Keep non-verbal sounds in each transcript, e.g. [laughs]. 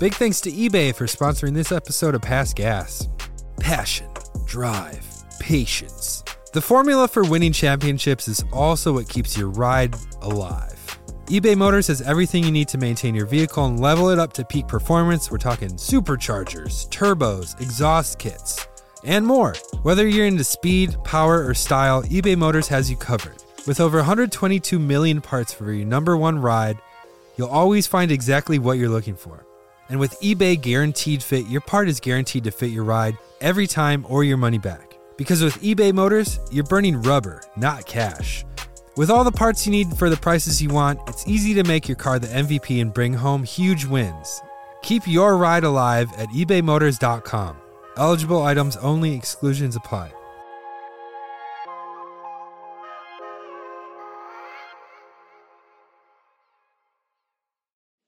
Big thanks to eBay for sponsoring this episode of Past Gas. Passion, drive, patience. The formula for winning championships is also what keeps your ride alive. eBay Motors has everything you need to maintain your vehicle and level it up to peak performance. We're talking superchargers, turbos, exhaust kits, and more. Whether you're into speed, power, or style, eBay Motors has you covered. With over 122 million parts for your number one ride, you'll always find exactly what you're looking for. And with eBay Guaranteed Fit, your part is guaranteed to fit your ride every time or your money back. Because with eBay Motors, you're burning rubber, not cash. With all the parts you need for the prices you want, it's easy to make your car the MVP and bring home huge wins. Keep your ride alive at ebaymotors.com. Eligible items only, exclusions apply.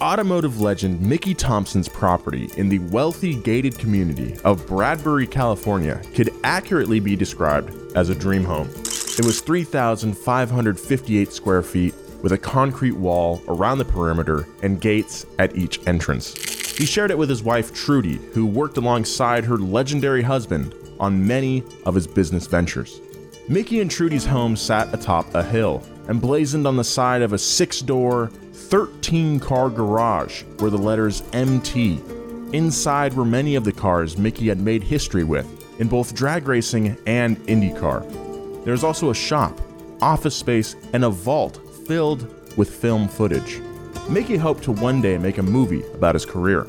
Automotive legend Mickey Thompson's property in the wealthy gated community of Bradbury, California, could accurately be described as a dream home. It was 3,558 square feet with a concrete wall around the perimeter and gates at each entrance. He shared it with his wife Trudy, who worked alongside her legendary husband on many of his business ventures. Mickey and Trudy's home sat atop a hill, emblazoned on the side of a six door, 13 car garage were the letters MT. Inside were many of the cars Mickey had made history with in both drag racing and IndyCar. There was also a shop, office space, and a vault filled with film footage. Mickey hoped to one day make a movie about his career.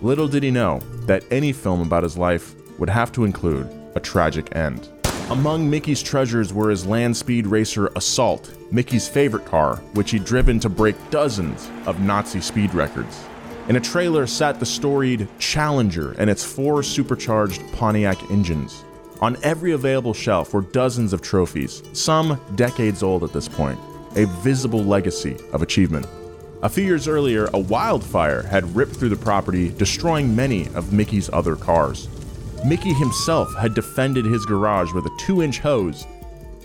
Little did he know that any film about his life would have to include a tragic end. Among Mickey's treasures were his land speed racer Assault, Mickey's favorite car, which he'd driven to break dozens of Nazi speed records. In a trailer sat the storied Challenger and its four supercharged Pontiac engines. On every available shelf were dozens of trophies, some decades old at this point, a visible legacy of achievement. A few years earlier, a wildfire had ripped through the property, destroying many of Mickey's other cars. Mickey himself had defended his garage with a two inch hose,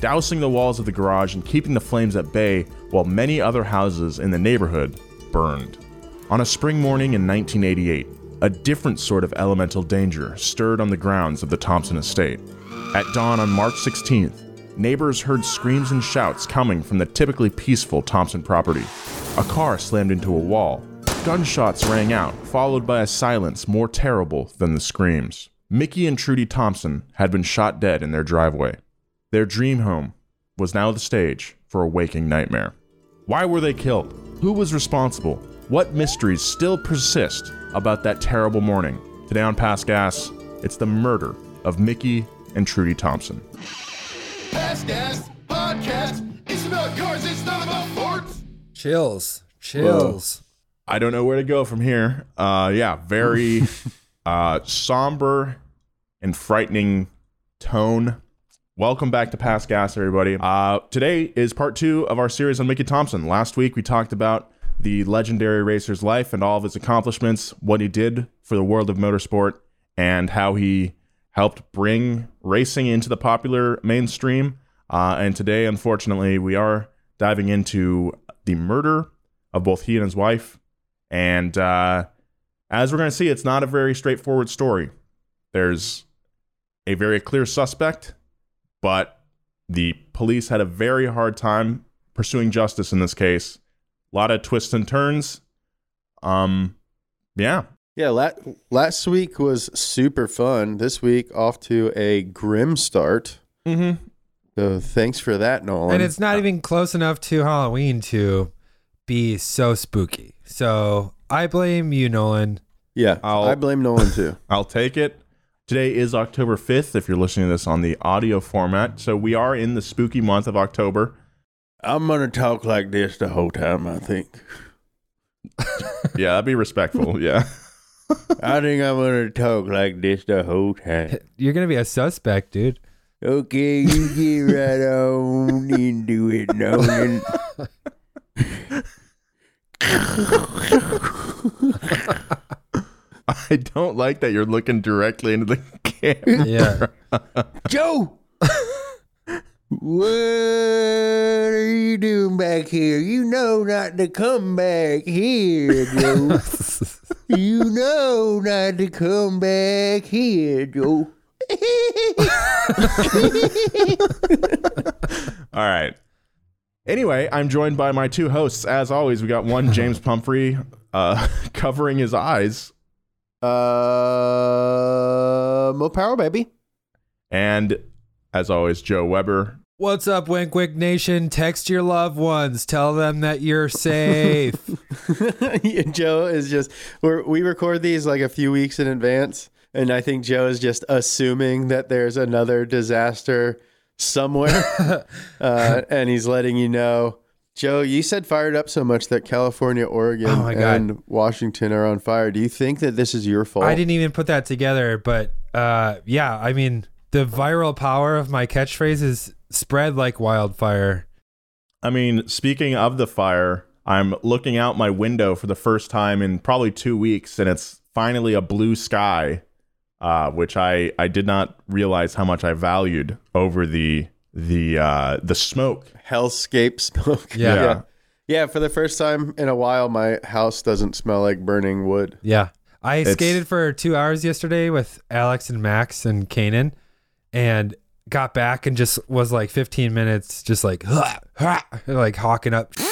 dousing the walls of the garage and keeping the flames at bay while many other houses in the neighborhood burned. On a spring morning in 1988, a different sort of elemental danger stirred on the grounds of the Thompson estate. At dawn on March 16th, neighbors heard screams and shouts coming from the typically peaceful Thompson property. A car slammed into a wall. Gunshots rang out, followed by a silence more terrible than the screams. Mickey and Trudy Thompson had been shot dead in their driveway. Their dream home was now the stage for a waking nightmare. Why were they killed? Who was responsible? What mysteries still persist about that terrible morning? Today on Past Gas, it's the murder of Mickey and Trudy Thompson. Past Gas Podcast. It's about cars, it's not about forts. Chills. Chills. I don't know where to go from here. Uh, yeah, very [laughs] uh, somber and frightening tone. Welcome back to Past Gas, everybody. Uh, today is part two of our series on Mickey Thompson. Last week we talked about the legendary racer's life and all of his accomplishments, what he did for the world of motorsport, and how he helped bring racing into the popular mainstream. Uh, and today, unfortunately, we are diving into the murder of both he and his wife. And uh, as we're going to see, it's not a very straightforward story. There's a very clear suspect, but the police had a very hard time pursuing justice in this case. A lot of twists and turns. Um, yeah, Yeah, la- last week was super fun. This week off to a grim start. mm-hmm. So thanks for that, Nolan. and it's not even close enough to Halloween to be so spooky. So I blame you, Nolan. yeah, I'll- I blame Nolan too. [laughs] I'll take it. Today is October 5th if you're listening to this on the audio format. So we are in the spooky month of October. I'm gonna talk like this the whole time. I think. [laughs] Yeah, that'd be respectful. Yeah. [laughs] I think I'm gonna talk like this the whole time. [laughs] You're gonna be a suspect, dude. Okay, you get right on into it, Nolan. I don't like that you're looking directly into the [laughs] camera. Yeah. Joe. What are you doing back here? You know not to come back here, Joe. [laughs] you know not to come back here, Joe. [laughs] All right. Anyway, I'm joined by my two hosts. As always, we got one James Pumphrey uh, covering his eyes, Uh, more power, baby. and as always, Joe Weber. What's up, Wink Wink Nation? Text your loved ones. Tell them that you're safe. Yeah, [laughs] [laughs] Joe is just we're, we record these like a few weeks in advance, and I think Joe is just assuming that there's another disaster somewhere, [laughs] uh, and he's letting you know. Joe, you said fired up so much that California, Oregon, Oh and Washington are on fire. Do you think that this is your fault? I didn't even put that together, but uh, yeah, I mean, the viral power of my catchphrase is spread like wildfire. I mean, speaking of the fire, I'm looking out my window for the first time in probably two weeks, and it's finally a blue sky, uh, which I I did not realize how much I valued over the the uh, the smoke. Hellscape smoke. [laughs] Yeah. yeah. Yeah, for the first time in a while, my house doesn't smell like burning wood. Yeah. I It's- skated for two hours yesterday with Alex and Max and Kanan and got back and just was like 15 minutes, just like, like hawking up. [gasps]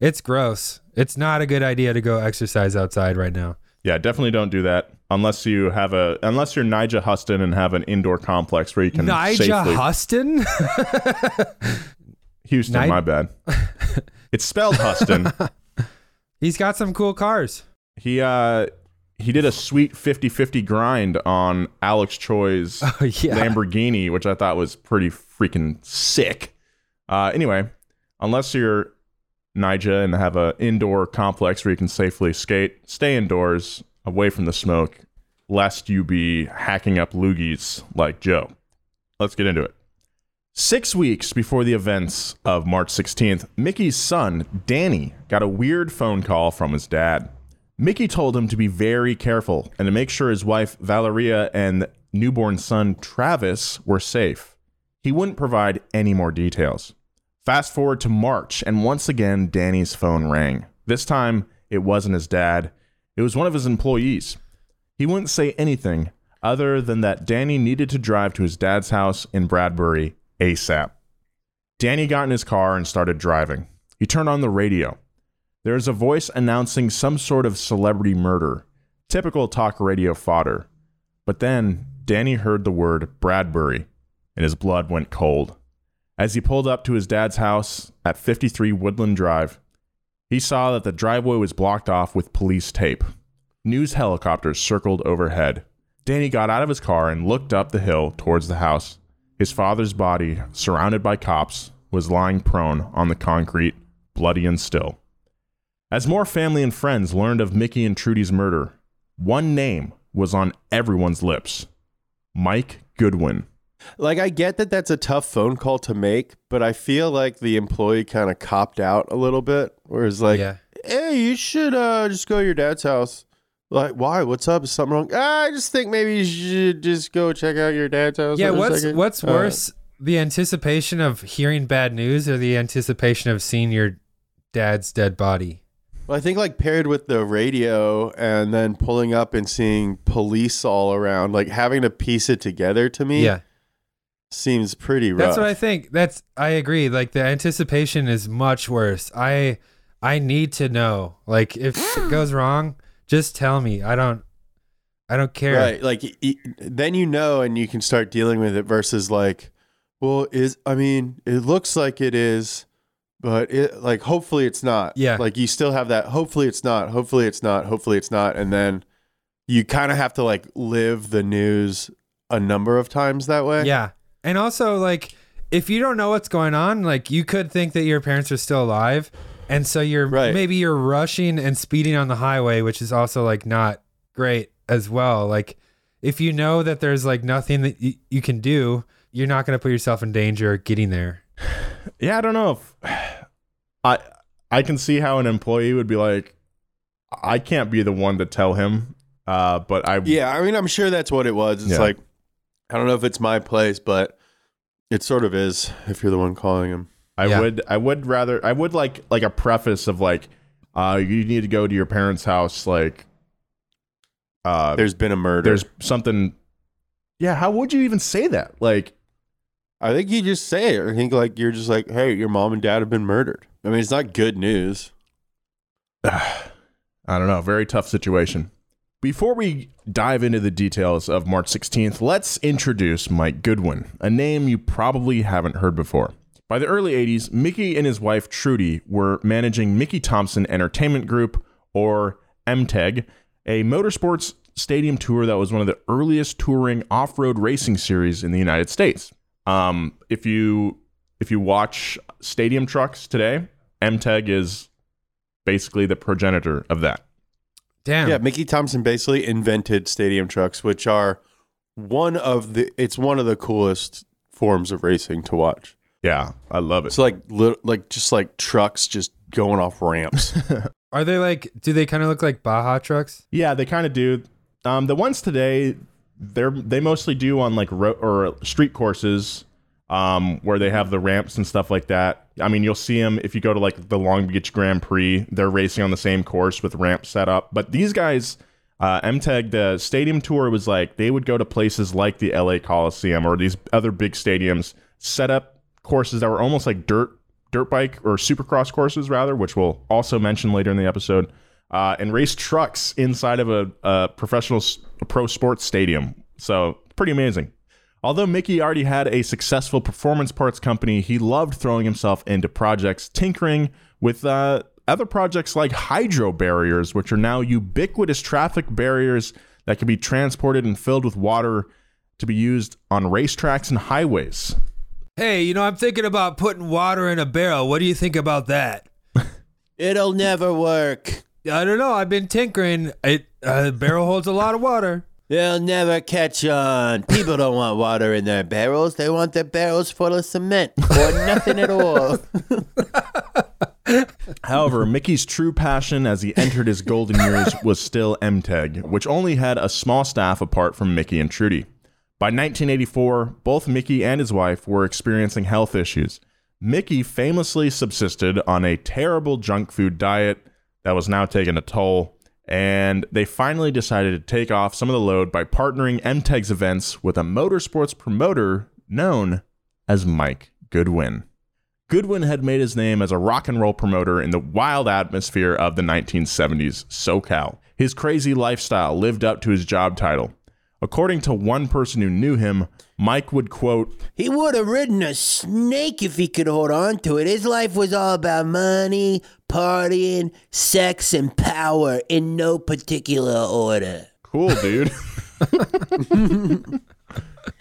It's gross. It's not a good idea to go exercise outside right now. Yeah, definitely don't do that unless you have a unless you're Nyjah Huston and have an indoor complex where you can Nigel safely. Huston? [laughs] Houston, Ni- my bad. [laughs] it's spelled Huston. He's got some cool cars. he uh he did a sweet 50-50 grind on Alex Choi's [laughs] Oh, yeah. Lamborghini, which I thought was pretty freaking sick. Uh, anyway, unless you're Nyjah and have an indoor complex where you can safely skate, stay indoors, away from the smoke, lest you be hacking up loogies like Joe. Let's get into it. Six weeks before the events of March 16th, Mickey's son, Danny, got a weird phone call from his dad. Mickey told him to be very careful and to make sure his wife, Valeria, and newborn son, Travis, were safe. He wouldn't provide any more details. Fast forward to March, and once again, Danny's phone rang. This time, it wasn't his dad, it was one of his employees. He wouldn't say anything other than that Danny needed to drive to his dad's house in Bradbury ASAP. Danny got in his car and started driving. He turned on the radio. There is a voice announcing some sort of celebrity murder, typical talk radio fodder. But then Danny heard the word Bradbury, and his blood went cold. As he pulled up to his dad's house at 53 Woodland Drive, he saw that the driveway was blocked off with police tape. News helicopters circled overhead. Danny got out of his car and looked up the hill towards the house. His father's body, surrounded by cops, was lying prone on the concrete, bloody and still. As more family and friends learned of Mickey and Trudy's murder, one name was on everyone's lips Mike Goodwin. Like, I get that that's a tough phone call to make, but I feel like the employee kind of copped out a little bit. Whereas, like, yeah. hey, you should uh, just go to your dad's house. Like, why? What's up? Is something wrong? Ah, I just think maybe you should just go check out your dad's house. Yeah, what's second." what's Uh, worse, the anticipation of hearing bad news or the anticipation of seeing your dad's dead body? Well, I think like paired with the radio and then pulling up and seeing police all around, like having to piece it together to me Yeah. Seems pretty rough. That's what I think. That's I agree. Like the anticipation is much worse. I I need to know. Like if [gasps] it goes wrong, just tell me. I don't I don't care. Right. Like then you know and you can start dealing with it versus like, well, is I mean, it looks like it is, but it like hopefully it's not. Yeah. Like you still have that hopefully it's not, hopefully it's not, hopefully it's not and then you kind of have to like live the news a number of times that way. Yeah. And also like if you don't know what's going on, like you could think that your parents are still alive. And so you're Right. maybe you're rushing and speeding on the highway, which is also like not great as well. Like if you know that there's like nothing that y- you can do, you're not going to put yourself in danger getting there. [sighs] Yeah, I don't know if [sighs] I I can see how an employee would be like, I can't be the one to tell him. Uh, but I Yeah, I mean, I'm sure that's what it was. It's Yeah. like, I don't know if it's my place, but it sort of is if you're the one calling him. I Yeah. would I would rather I would like like a preface of like uh you need to go to your parents' house like uh There's been a murder. there's something Yeah, how would you even say that? Like I think you just say it. I think like you're just like, hey, your mom and dad have been murdered. I mean, it's not good news. [sighs] I don't know, very tough situation. Before we dive into the details of March 16th, let's introduce Mike Goodwin, a name you probably haven't heard before. By the early 80s, Mickey and his wife Trudy were managing Mickey Thompson Entertainment Group, or MTEG, a motorsports stadium tour that was one of the earliest touring off-road racing series in the United States. Um, if you if you watch stadium trucks today, MTEG is basically the progenitor of that. Damn. Yeah, Mickey Thompson basically invented stadium trucks, which are one of the. It's one of the coolest forms of racing to watch. Yeah, I love it. It's like lit- like just like trucks just going off ramps. [laughs] Are they like? Do they kind of look like Baja trucks? Yeah, they kind of do. Um, the ones today, they're they mostly do on like ro- or street courses, um, where they have the ramps and stuff like that. I mean, you'll see them if you go to like the Long Beach Grand Prix. They're racing on the same course with ramps set up. But these guys, uh, MTEG, the stadium tour was like they would go to places like the LA Coliseum or these other big stadiums, set up courses that were almost like dirt dirt bike or supercross courses rather, which we'll also mention later in the episode, uh, and race trucks inside of a, a professional a pro sports stadium. So pretty amazing. Although Mickey already had a successful performance parts company, he loved throwing himself into projects, tinkering with uh, other projects like hydro barriers, which are now ubiquitous traffic barriers that can be transported and filled with water to be used on racetracks and highways. Hey, you know, I'm thinking about putting water in a barrel. What do you think about that? [laughs] It'll never work. I don't know. I've been tinkering. It uh, the barrel holds a lot of water. They'll never catch on. People don't want water in their barrels. They want their barrels full of cement or nothing at all. [laughs] However, Mickey's true passion as he entered his golden years was still MTEG, which only had a small staff apart from Mickey and Trudy. By 1984, both Mickey and his wife were experiencing health issues. Mickey famously subsisted on a terrible junk food diet that was now taking a toll, and they finally decided to take off some of the load by partnering MTEG's events with a motorsports promoter known as Mike Goodwin. Goodwin had made his name as a rock and roll promoter in the wild atmosphere of the 1970s SoCal. His crazy lifestyle lived up to his job title. According to one person who knew him, Mike would quote, He would have ridden a snake if he could hold on to it. His life was all about money, partying, sex, and power in no particular order. Cool, dude. [laughs]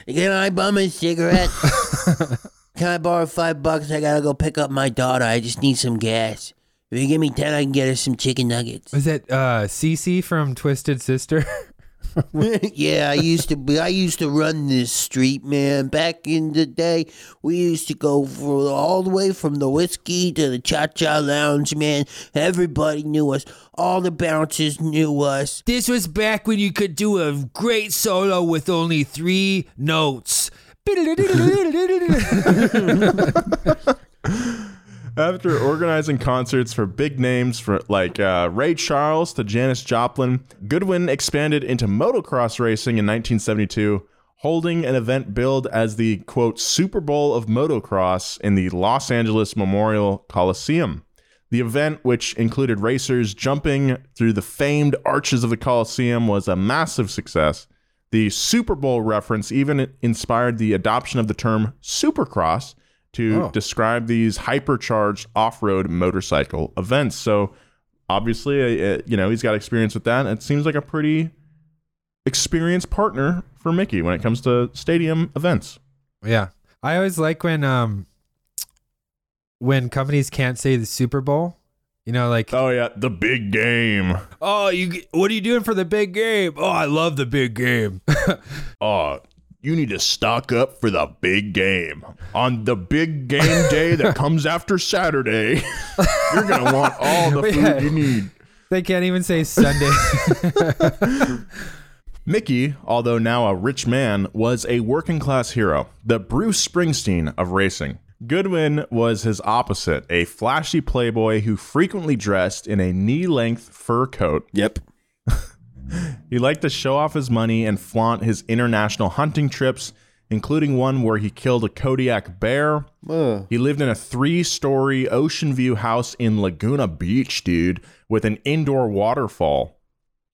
Can I bum a cigarette? [laughs] Can I borrow five bucks? I gotta go pick up my daughter. I just need some gas. If you give me ten, I can get her some chicken nuggets. Is that uh, Cece from Twisted Sister? [laughs] [laughs] yeah, I used to be. I used to run this street, man. Back in the day, we used to go for all the way from the whiskey to the cha cha lounge, man. Everybody knew us. All the bouncers knew us. this was back when you could do a great solo with only three notes. [laughs] [laughs] After organizing concerts for big names for like uh, Ray Charles to Janis Joplin, Goodwin expanded into motocross racing in 1972, holding an event billed as the quote Super Bowl of motocross in the Los Angeles Memorial Coliseum. The event, which included racers jumping through the famed arches of the Coliseum, was a massive success. The Super Bowl reference even inspired the adoption of the term supercross to Oh. describe these hypercharged off-road motorcycle events. So obviously, uh, you know, he's got experience with that. It seems like a pretty experienced partner for Mickey when it comes to stadium events. Yeah. I always like when um when companies can't say the Super Bowl. You know, like Oh yeah, the big game. oh, you what are you doing for the big game? Oh, I love the big game. [laughs] Oh, you need to stock up for the big game. On the big game day that [laughs] comes after Saturday, you're going to want all the food Yeah. you need. they can't even say Sunday. [laughs] Mickey, although now a rich man, was a working class hero, the Bruce Springsteen of racing. Goodwin was his opposite, a flashy playboy who frequently dressed in a knee length fur coat. Yep. He liked to show off his money and flaunt his international hunting trips, including one where he killed a Kodiak bear. He lived in a three story ocean view house in Laguna Beach, dude, with an indoor waterfall.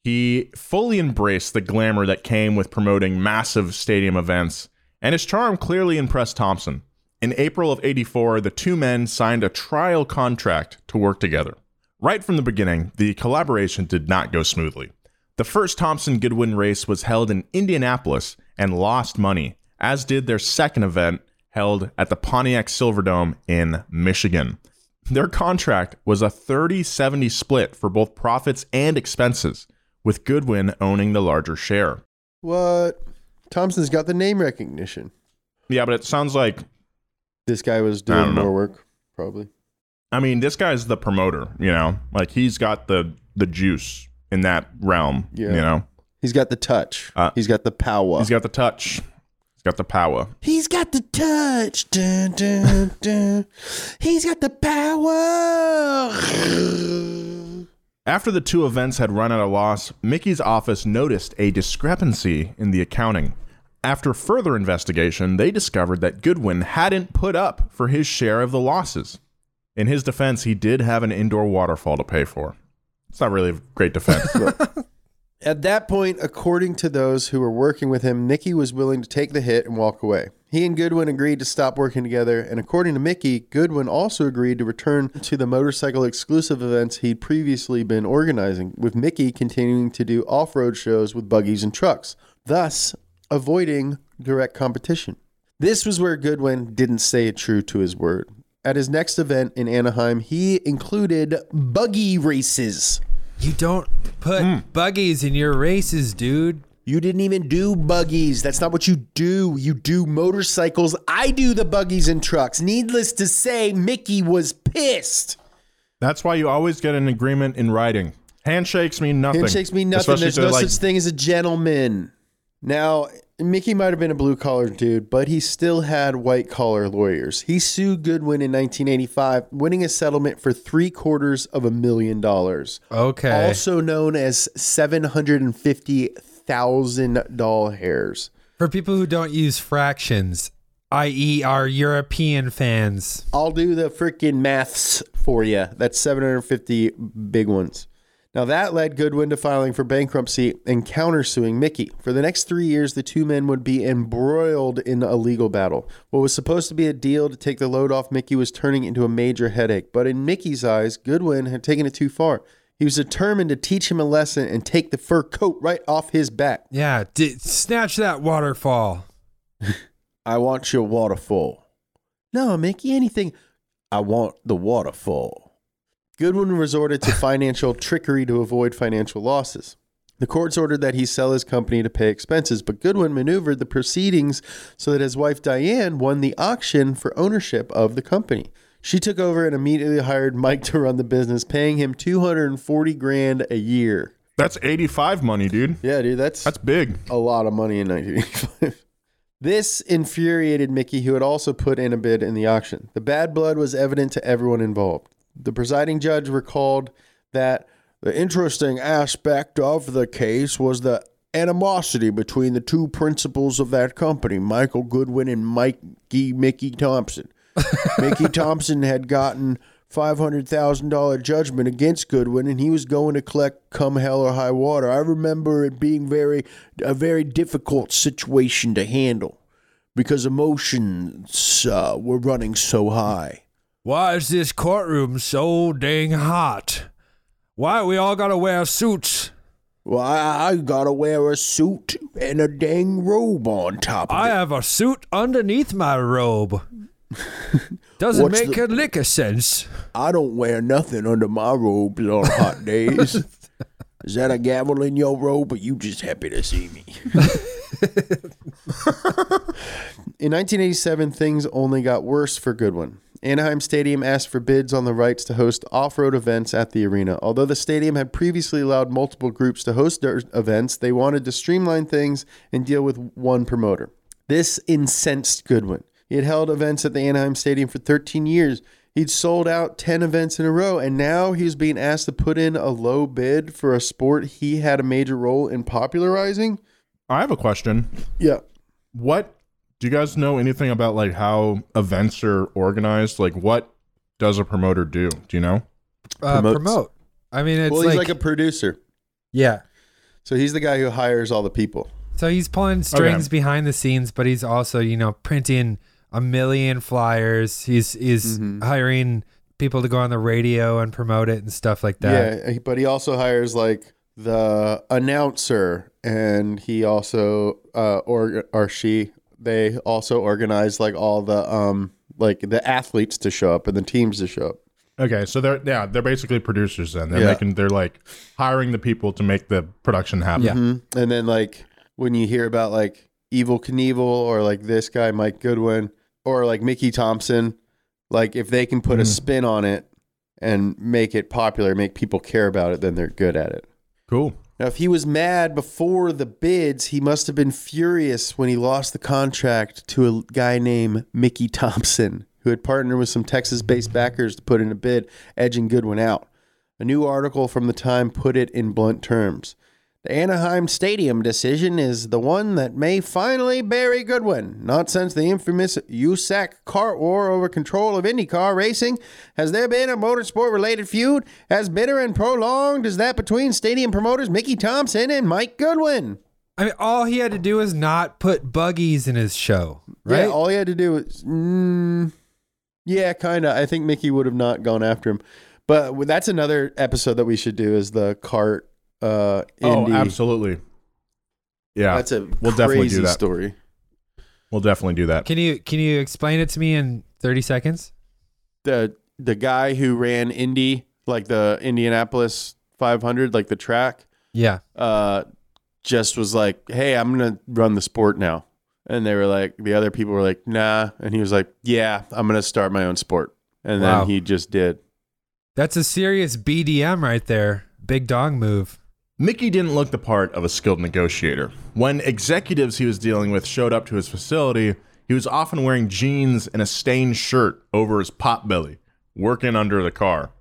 He fully embraced the glamour that came with promoting massive stadium events, and his charm clearly impressed Thompson. In April of 84, the two men signed a trial contract to work together. Right from the beginning, the collaboration did not go smoothly. The first Thompson Goodwin race was held in Indianapolis and lost money, as did their second event held at the Pontiac Silverdome in Michigan. Their contract was a 30 70 split for both profits and expenses, with Goodwin owning the larger share. what? Thompson's got the name recognition. Yeah, but it sounds like, This guy was doing know. more work, probably. I mean, this guy's the promoter, you know? Like he's got the the juice in that realm, Yeah. you know? He's got the touch. Uh, He's got the power. He's got the touch. He's got the power. He's got the touch. Dun, dun, dun. He's got the power. After the two events had run at a loss, Mickey's office noticed a discrepancy in the accounting. After further investigation, they discovered that Goodwin hadn't put up for his share of the losses. In his defense, he did have an indoor waterfall to pay for. It's not really a great defense. [laughs] At that point, according to those who were working with him, Mickey was willing to take the hit and walk away. He and Goodwin agreed to stop working together, and according to Mickey, Goodwin also agreed to return to the motorcycle exclusive events he'd previously been organizing, with Mickey continuing to do off road shows with buggies and trucks, thus avoiding direct competition. This was where Goodwin didn't stay true to his word. At his next event in Anaheim, he included buggy races. You don't put hmm. buggies in your races, dude. You didn't even do buggies. That's not what you do. You do motorcycles. I do the buggies and trucks. Needless to say, Mickey was pissed. That's why you always get an agreement in writing. Handshakes mean nothing. Handshakes mean nothing. Especially There's no like, such thing as a gentleman. Now, Mickey might have been a blue collar dude, but he still had white collar lawyers. He sued Goodwin in 1985, winning a settlement for three quarters of a million dollars, Okay. also known as $750,000 hairs. For people who don't use fractions, i.e., our European fans. I'll do the freaking maths for you. That's 750 big ones. Now, that led Goodwin to filing for bankruptcy and countersuing Mickey. For the next three years, the two men would be embroiled in a legal battle. What was supposed to be a deal to take the load off Mickey was turning into a major headache. But in Mickey's eyes, Goodwin had taken it too far. He was determined to teach him a lesson and take the fur coat right off his back. Yeah, d- snatch that waterfall. [laughs] I want your waterfall. No, Mickey, anything. I want the waterfall. Goodwin resorted to financial trickery to avoid financial losses. The courts ordered that he sell his company to pay expenses, but Goodwin maneuvered the proceedings so that his wife Diane won the auction for ownership of the company. She took over and immediately hired Mike to run the business, paying him 240 grand a year. That's 85 money, dude. Yeah, dude, that's That's big. a lot of money in 1985. This infuriated Mickey, who had also put in a bid in the auction. The bad blood was evident to everyone involved. The presiding judge recalled that the interesting aspect of the case was the animosity between the two principals of that company, Michael Goodwin and Mikey Mickey Thompson. [laughs] Mickey Thompson had gotten $500,000 judgment against Goodwin and he was going to collect come hell or high water. I remember it being very a very difficult situation to handle because emotions uh, were running so high. Why is this courtroom so dang hot? Why we all gotta wear suits? I, I gotta wear a suit and a dang robe on top of I it. have a suit underneath my robe. [laughs] Doesn't What's make the- a lick of sense. I don't wear nothing under my robes on hot days. [laughs] Is that a gavel in your robe, or you just happy to see me? [laughs] In 1987, things only got worse for Goodwin. Anaheim Stadium asked for bids on the rights to host off road events at the arena. Although the stadium had previously allowed multiple groups to host their events, they wanted to streamline things and deal with one promoter. This incensed Goodwin. He had held events at the Anaheim Stadium for 13 years. He'd sold out 10 events in a row, and now he was being asked to put in a low bid for a sport he had a major role in popularizing. I have a question. Yeah. What do you guys know anything about like how events are organized? Like what does a promoter do? Do you know? Uh, promote. I mean, it's well, he's like, like a producer. yeah. So he's the guy who hires all the people. So he's pulling strings behind the scenes, but he's also, you know, printing a million flyers. He's he's Mm-hmm. hiring people to go on the radio and promote it and stuff like that. Yeah, but he also hires like the announcer, and he also uh, or or she they also organize like all the um like the athletes to show up and the teams to show up. Okay, so they're yeah, they're basically producers then. They're Yeah. making they're like hiring the people to make the production happen. Yeah. Mhm. And then like when you hear about like Evel Knievel or like this guy Mike Goodwin or like Mickey Thompson, like if they can put a Mhm. spin on it and make it popular, make people care about it, then they're good at it. Cool. Now, if he was mad before the bids, he must have been furious when he lost the contract to a guy named Mickey Thompson, who had partnered with some Texas based backers to put in a bid, edging Goodwin out. A new article from the time put it in blunt terms. The Anaheim Stadium decision is the one that may finally bury Goodwin. Not since the infamous USAC CART war over control of IndyCar racing has there been a motorsport related feud as bitter and prolonged as that between stadium promoters Mickey Thompson and Mike Goodwin. I mean, all he had to do was not put buggies in his show, right? Yeah, all he had to do was, mm, yeah, kind of. I think Mickey would have not gone after him. But that's another episode that we should do is the CART uh, Oh, Indy. absolutely. Yeah. That's a We'll definitely do crazy that. story. we'll definitely do that. Can you can you explain it to me in thirty seconds? the the guy who ran Indy, like the Indianapolis 500, like the track, Yeah. uh, just was like, "Hey, I'm gonna run the sport now," and they were like, the other people were like, "Nah," and he was like, "Yeah, I'm gonna start my own sport," and Wow. then he just did. That's a serious BDM right there. Big dong move. Mickey didn't look the part of a skilled negotiator. When executives he was dealing with showed up to his facility, he was often wearing jeans and a stained shirt over his potbelly, working under the car.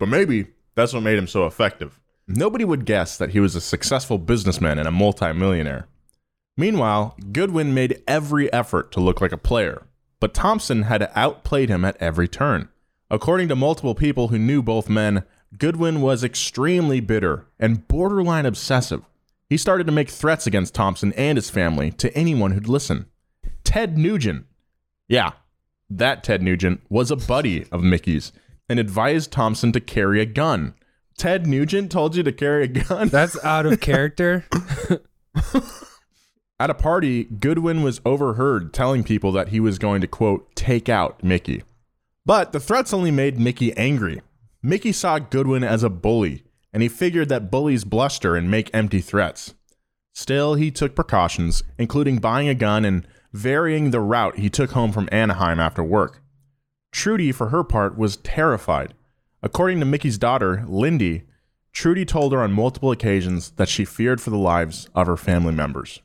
But maybe that's what made him so effective. Nobody would guess that he was a successful businessman and a multimillionaire. Meanwhile, Goodwin made every effort to look like a player, but Thompson had outplayed him at every turn. According to multiple people who knew both men, Goodwin was extremely bitter and borderline obsessive. He started to make threats against Thompson and his family to anyone who'd listen. Ted Nugent, yeah, that Ted Nugent was a buddy of Mickey's and advised Thompson to carry a gun. Ted Nugent told you to carry a gun? That's out of [laughs] character. At a party, Goodwin was overheard telling people that he was going to, quote, take out Mickey. But the threats only made Mickey angry. Mickey saw Goodwin as a bully, and he figured that bullies bluster and make empty threats. Still, he took precautions, including buying a gun and varying the route he took home from Anaheim after work. Trudy, for her part, was terrified. According to Mickey's daughter, Lindy, Trudy told her on multiple occasions that she feared for the lives of her family members.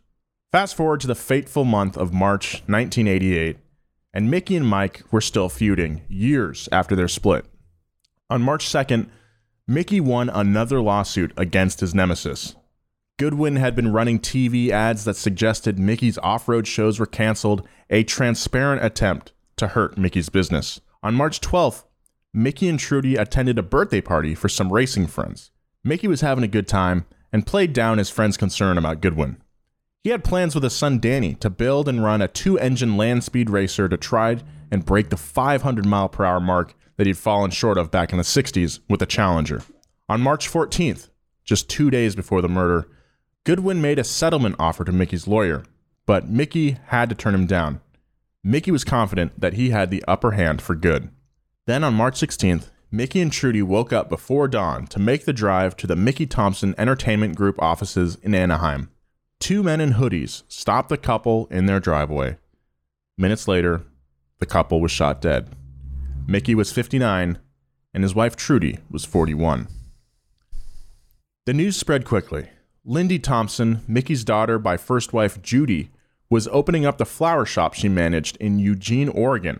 Fast forward to the fateful month of March 1988, and Mickey and Mike were still feuding years after their split. On March 2nd, Mickey won another lawsuit against his nemesis. Goodwin had been running TV ads that suggested Mickey's off road shows were canceled, a transparent attempt to hurt Mickey's business. On March 12th, Mickey and Trudy attended a birthday party for some racing friends. Mickey was having a good time and played down his friend's concern about Goodwin. He had plans with his son Danny to build and run a two engine land speed racer to try and break the 500 mile per hour mark that he'd fallen short of back in the 60s with the Challenger. On March 14th, just two days before the murder, Goodwin made a settlement offer to Mickey's lawyer, but Mickey had to turn him down. Mickey was confident that he had the upper hand for good. Then on March 16th, Mickey and Trudy woke up before dawn to make the drive to the Mickey Thompson Entertainment Group offices in Anaheim. Two men in hoodies stopped the couple in their driveway. Minutes later, the couple was shot dead. Mickey was 59, and his wife Trudy was 41. The news spread quickly. Lindy Thompson, Mickey's daughter by first wife Judy, was opening up the flower shop she managed in Eugene, Oregon,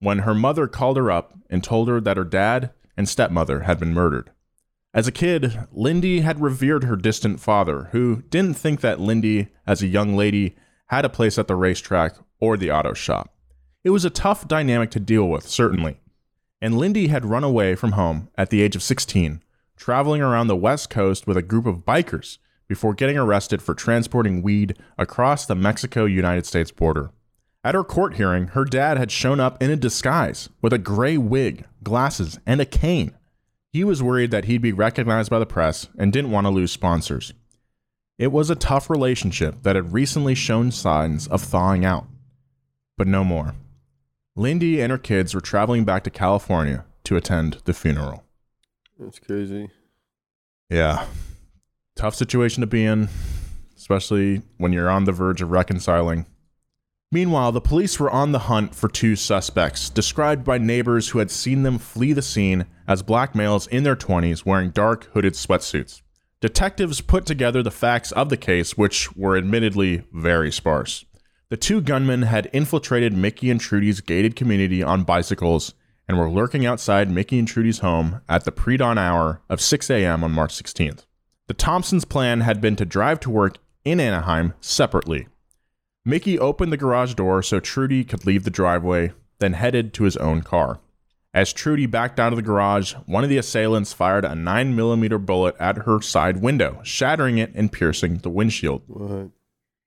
when her mother called her up and told her that her dad and stepmother had been murdered. As a kid, Lindy had revered her distant father, who didn't think that Lindy, as a young lady, had a place at the racetrack or the auto shop. It was a tough dynamic to deal with, certainly. And Lindy had run away from home at the age of 16, traveling around the West Coast with a group of bikers before getting arrested for transporting weed across the Mexico United States border. At her court hearing, her dad had shown up in a disguise with a gray wig, glasses, and a cane. He was worried that he'd be recognized by the press and didn't want to lose sponsors. It was a tough relationship that had recently shown signs of thawing out. But no more. Lindy and her kids were traveling back to California to attend the funeral. That's crazy. Yeah. Tough situation to be in, especially when you're on the verge of reconciling. Meanwhile, the police were on the hunt for two suspects, described by neighbors who had seen them flee the scene as black males in their 20s wearing dark hooded sweatsuits. Detectives put together the facts of the case, which were admittedly very sparse. The two gunmen had infiltrated Mickey and Trudy's gated community on bicycles and were lurking outside Mickey and Trudy's home at the pre dawn hour of 6 a.m. on March 16th. The Thompsons' plan had been to drive to work in Anaheim separately. Mickey opened the garage door so Trudy could leave the driveway, then headed to his own car. As Trudy backed out of the garage, one of the assailants fired a 9mm bullet at her side window, shattering it and piercing the windshield. What?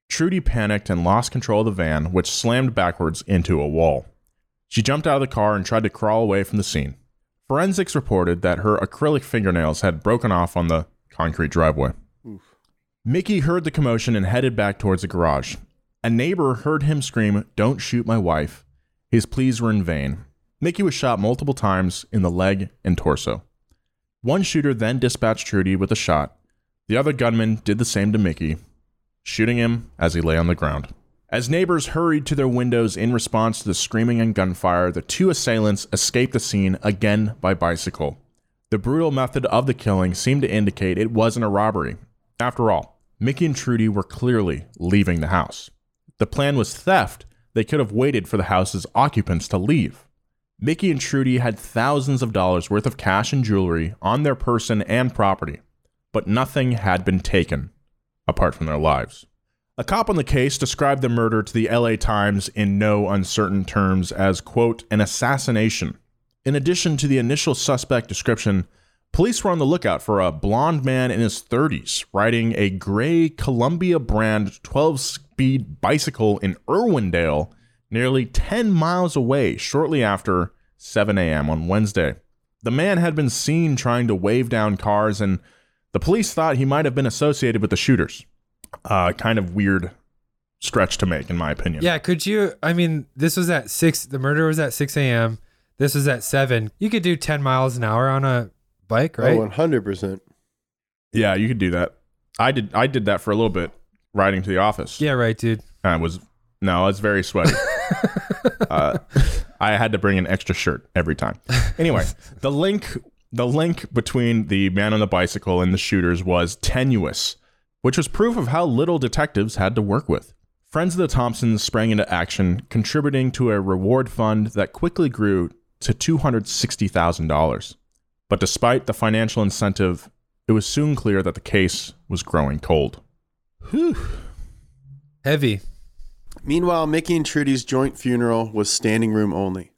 Trudy panicked and lost control of the van, which slammed backwards into a wall. She jumped out of the car and tried to crawl away from the scene. Forensics reported that her acrylic fingernails had broken off on the concrete driveway. Mickey heard the commotion and headed back towards the garage. A neighbor heard him scream, Don't shoot my wife. His pleas were in vain. Mickey was shot multiple times in the leg and torso. One shooter then dispatched Trudy with a shot. The other gunman did the same to Mickey, shooting him as he lay on the ground. As neighbors hurried to their windows in response to the screaming and gunfire, the two assailants escaped the scene again by bicycle. The brutal method of the killing seemed to indicate it wasn't a robbery. After all, Mickey and Trudy were clearly leaving the house. The plan was theft. They could have waited for the house's occupants to leave. Mickey and Trudy had thousands of dollars worth of cash and jewelry on their person and property, but nothing had been taken apart from their lives. A cop on the case described the murder to the LA Times in no uncertain terms as, quote, an assassination. In addition to the initial suspect description, police were on the lookout for a blond man in his 30s riding a gray Columbia brand 12 speed bicycle in Irwindale, nearly 10 miles away, shortly after 7 a.m. on Wednesday. The man had been seen trying to wave down cars, and the police thought he might have been associated with the shooters. Uh, kind of weird stretch to make, in my opinion. Yeah, could you? I mean, this was at six. The murder was at six a.m. This was at seven. You could do ten miles an hour on a bike, right? Oh, 100%. Yeah, you could do that. I did. I did that for a little bit, riding to the office. yeah, right, dude. I was no, I was very sweaty. [laughs] uh, I had to bring an extra shirt every time. Anyway, [laughs] the link the link between the man on the bicycle and the shooters was tenuous, which was proof of how little detectives had to work with. Friends of the Thompsons sprang into action, contributing to a reward fund that quickly grew to $260,000. But despite the financial incentive, it was soon clear that the case was growing cold. Whew. Heavy. Meanwhile, Mickey and Trudy's joint funeral was standing room only.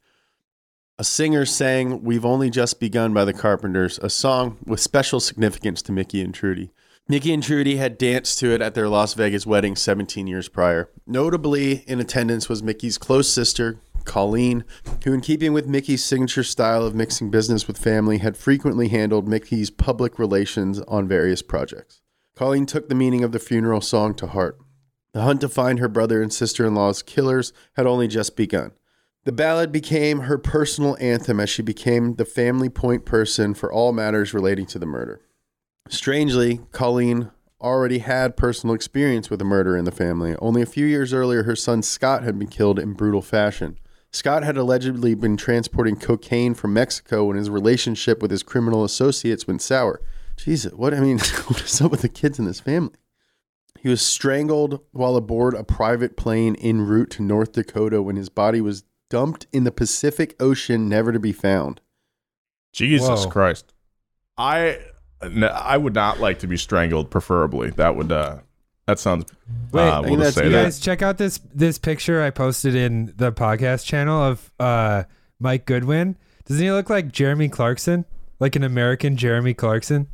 A singer sang We've Only Just Begun by the Carpenters, a song with special significance to Mickey and Trudy. Mickey and Trudy had danced to it at their Las Vegas wedding 17 years prior. Notably in attendance was Mickey's close sister, Colleen, who, in keeping with Mickey's signature style of mixing business with family, had frequently handled Mickey's public relations on various projects. Colleen took the meaning of the funeral song to heart. The hunt to find her brother and sister in law's killers had only just begun. The ballad became her personal anthem as she became the family point person for all matters relating to the murder. Strangely, Colleen already had personal experience with a murder in the family. Only a few years earlier, her son Scott had been killed in brutal fashion. Scott had allegedly been transporting cocaine from Mexico when his relationship with his criminal associates went sour. Jesus, what I mean, [laughs] what is up with the kids in this family? He was strangled while aboard a private plane en route to North Dakota when his body was dumped in the Pacific Ocean, never to be found. Jesus Whoa. Christ. I would not like to be strangled preferably. That would uh that sounds Wait, uh, we'll think just say You that. guys check out this this picture I posted in the podcast channel of uh, Mike Goodwin. Doesn't he look like Jeremy Clarkson? Like an American Jeremy Clarkson?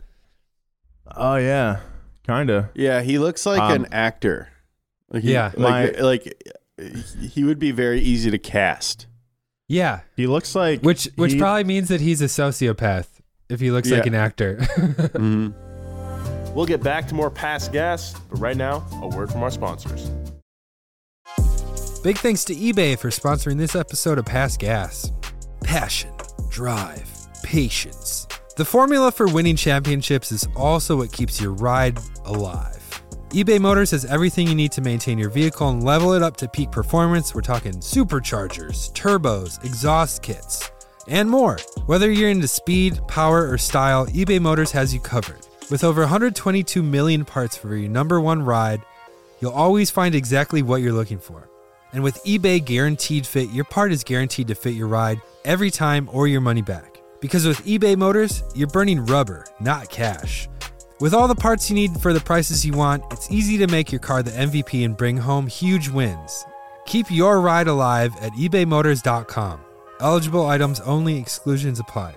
Oh yeah. Kinda. Yeah, he looks like Um, an actor. Like he, Yeah. like like he would be very easy to cast. Yeah. He looks like Which which he- probably means that he's a sociopath if he looks like an actor. [laughs] Mhm. We'll get back to more past gas, but right now, a word from our sponsors. Big thanks to eBay for sponsoring this episode of Past Gas. Passion, drive, patience. The formula for winning championships is also what keeps your ride alive. eBay Motors has everything you need to maintain your vehicle and level it up to peak performance. We're talking superchargers, turbos, exhaust kits, and more. Whether you're into speed, power, or style, eBay Motors has you covered. With over 122 million parts for your number one ride, you'll always find exactly what you're looking for. And with eBay Guaranteed Fit, your part is guaranteed to fit your ride every time or your money back. Because with eBay Motors, you're burning rubber, not cash. With all the parts you need for the prices you want, it's easy to make your car the MVP and bring home huge wins. Keep your ride alive at ebaymotors.com. Eligible items only, exclusions apply.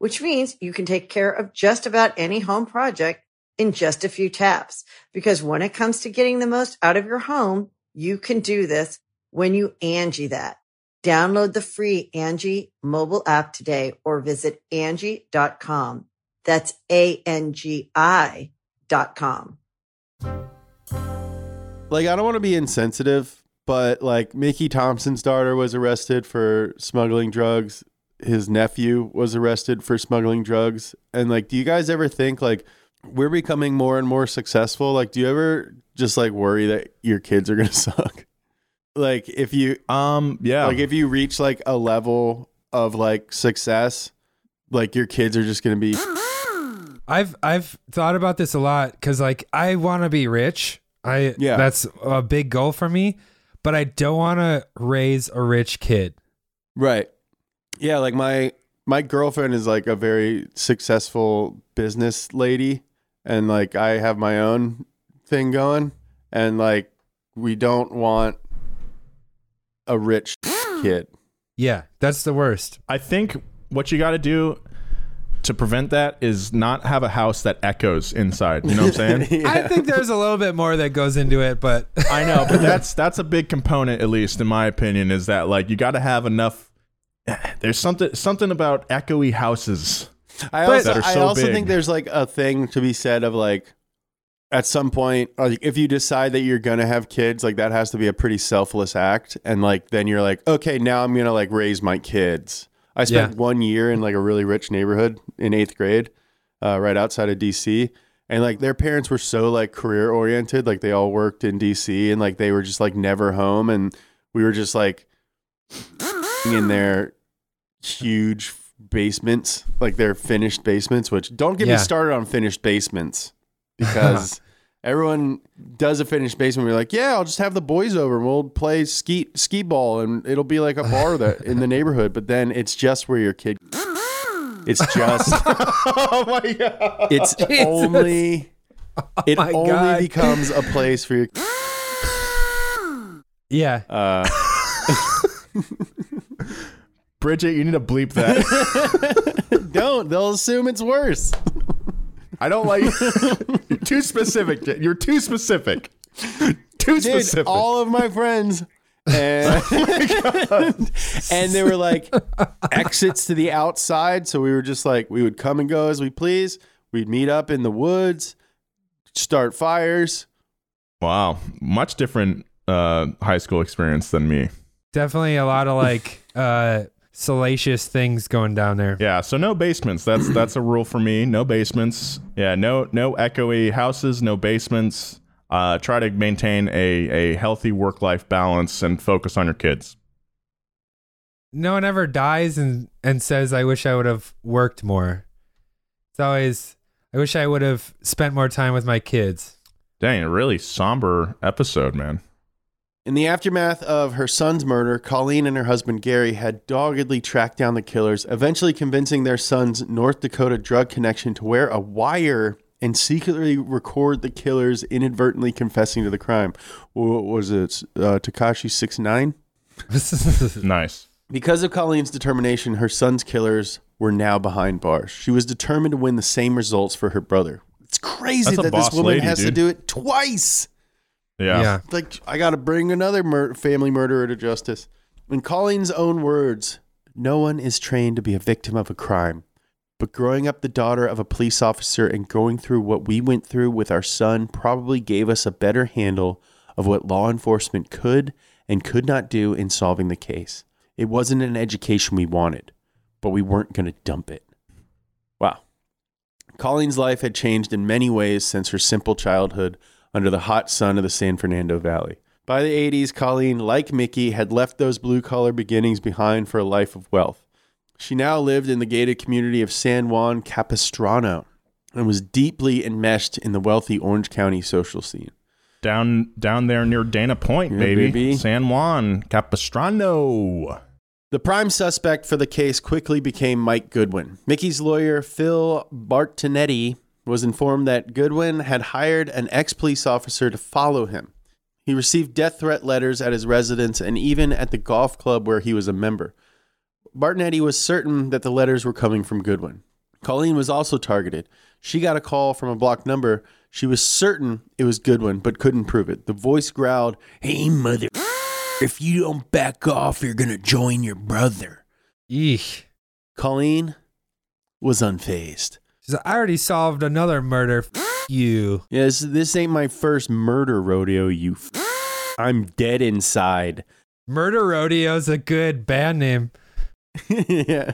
which means you can take care of just about any home project in just a few taps. Because when it comes to getting the most out of your home, you can do this when you Angie that. Download the free Angie mobile app today or visit Angie.com. That's A-N-G-I dot com. Like I don't want to be insensitive, but like Mickey Thompson's daughter was arrested for smuggling drugs. His nephew was arrested for smuggling drugs. And like do you guys ever think like we're becoming more and more successful. Like, do you ever just like worry that your kids are gonna [laughs] suck? Like, if you Um, yeah. like if you reach like a level of like success, like your kids are just gonna be I've I've thought about this a lot because like I want to be rich. I Yeah. that's a big goal for me, but I don't want to raise a rich kid. Right. Yeah, like my my girlfriend is like a very successful business lady and like I have my own thing going and like we don't want a rich [gasps] kid. Yeah, that's the worst. I think what you got to do to prevent that is not have a house that echoes inside. You know what I'm saying? [laughs] I think there's a little bit more that goes into it, but I know, but [laughs] that's that's a big component, at least in my opinion, is that like you got to have enough. [sighs] There's something something about echoey houses. I also are I also big. think there's like a thing to be said of like at some point like if you decide that you're gonna have kids like that has to be a pretty selfless act and like then you're like okay now i'm gonna like raise my kids i spent Yeah. one year in like a really rich neighborhood in eighth grade uh, right outside of dc and like their parents were so like career oriented like they all worked in dc and like they were just like never home and we were just like in their huge basements like their finished basements which don't get Yeah. me started on finished basements [laughs] because everyone does a finished basement. We're like, yeah, I'll just have the boys over and we'll play ski ski ball and it'll be like a bar that in the neighborhood. But then it's just where your kid. [laughs] It's just. oh my god! It's only. It my only God. becomes a place for your. yeah, Uh, [laughs] Bridget, you need to bleep that. [laughs] don't. They'll assume it's worse. I don't like. You're [laughs] too specific. You're too specific. Too Dude, specific. all of my friends. And, [laughs] and they were like exits to the outside. So we were just like, we would come and go as we please. We'd meet up in the woods, start fires. wow, much different uh, high school experience than me. definitely a lot of like uh salacious things going down there. Yeah, so no basements. That's [clears throat] that's a rule for me. No basements. Yeah, no no echoey houses, no basements. Uh, try to maintain a a healthy work life balance and focus on your kids. No one ever dies and and says, "I wish I would have worked more." It's always, "I wish I would have spent more time with my kids." Dang, a really somber episode, man. In the aftermath of her son's murder, Colleen and her husband Gary had doggedly tracked down the killers, eventually convincing their son's North Dakota drug connection to wear a wire and secretly record the killers inadvertently confessing to the crime. What was it? Uh, Tekashi 69? [laughs] Nice. Because of Colleen's determination, her son's killers were now behind bars. She was determined to win the same results for her brother. It's crazy That's that this woman lady, has to do it twice. Yeah. yeah. like I got to bring another mur- family murderer to justice. In Colleen's own words, no one is trained to be a victim of a crime. But growing up the daughter of a police officer and going through what we went through with our son probably gave us a better handle of what law enforcement could and could not do in solving the case. It wasn't an education we wanted, but we weren't going to dump it. Wow. Colleen's life had changed in many ways since her simple childhood under the hot sun of the San Fernando Valley. By the 80s, Colleen, like Mickey, had left those blue collar beginnings behind for a life of wealth. She now lived in the gated community of San Juan Capistrano and was deeply enmeshed in the wealthy Orange County social scene. Down down there near Dana Point, Yeah, baby. baby. San Juan Capistrano. The prime suspect for the case quickly became Mike Goodwin. Mickey's lawyer, Phil Bartonetti, was informed that Goodwin had hired an ex police officer to follow him. He received death threat letters at his residence and even at the golf club where he was a member. Bartonetti was certain that the letters were coming from Goodwin. Colleen was also targeted. She got a call from a blocked number. She was certain it was Goodwin, but couldn't prove it. The voice growled, Hey, mother. If you don't back off, you're going to join your brother. Eesh. Colleen was unfazed. I already solved another murder. F- you. Yes, this ain't my first murder rodeo, you. F- [gasps] I'm dead inside. Murder Rodeo's a good band name. [laughs] yeah.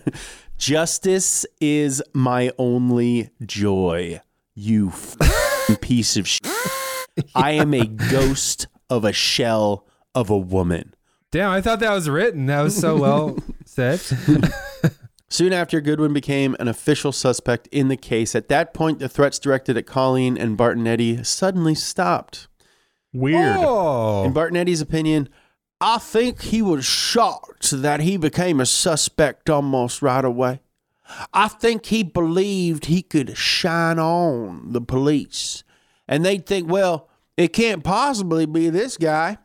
Justice is my only joy. You f- [laughs] piece of shit. [laughs] I am a ghost of a shell of a woman. Damn, I thought that was written. That was so well said. Soon after, Goodwin became an official suspect in the case. At that point, the threats directed at Colleen and Bartonetti suddenly stopped. Weird. Oh. In Bartonetti's opinion, I think he was shocked that he became a suspect almost right away. I think he believed he could shine on the police. And they'd think, well, it can't possibly be this guy.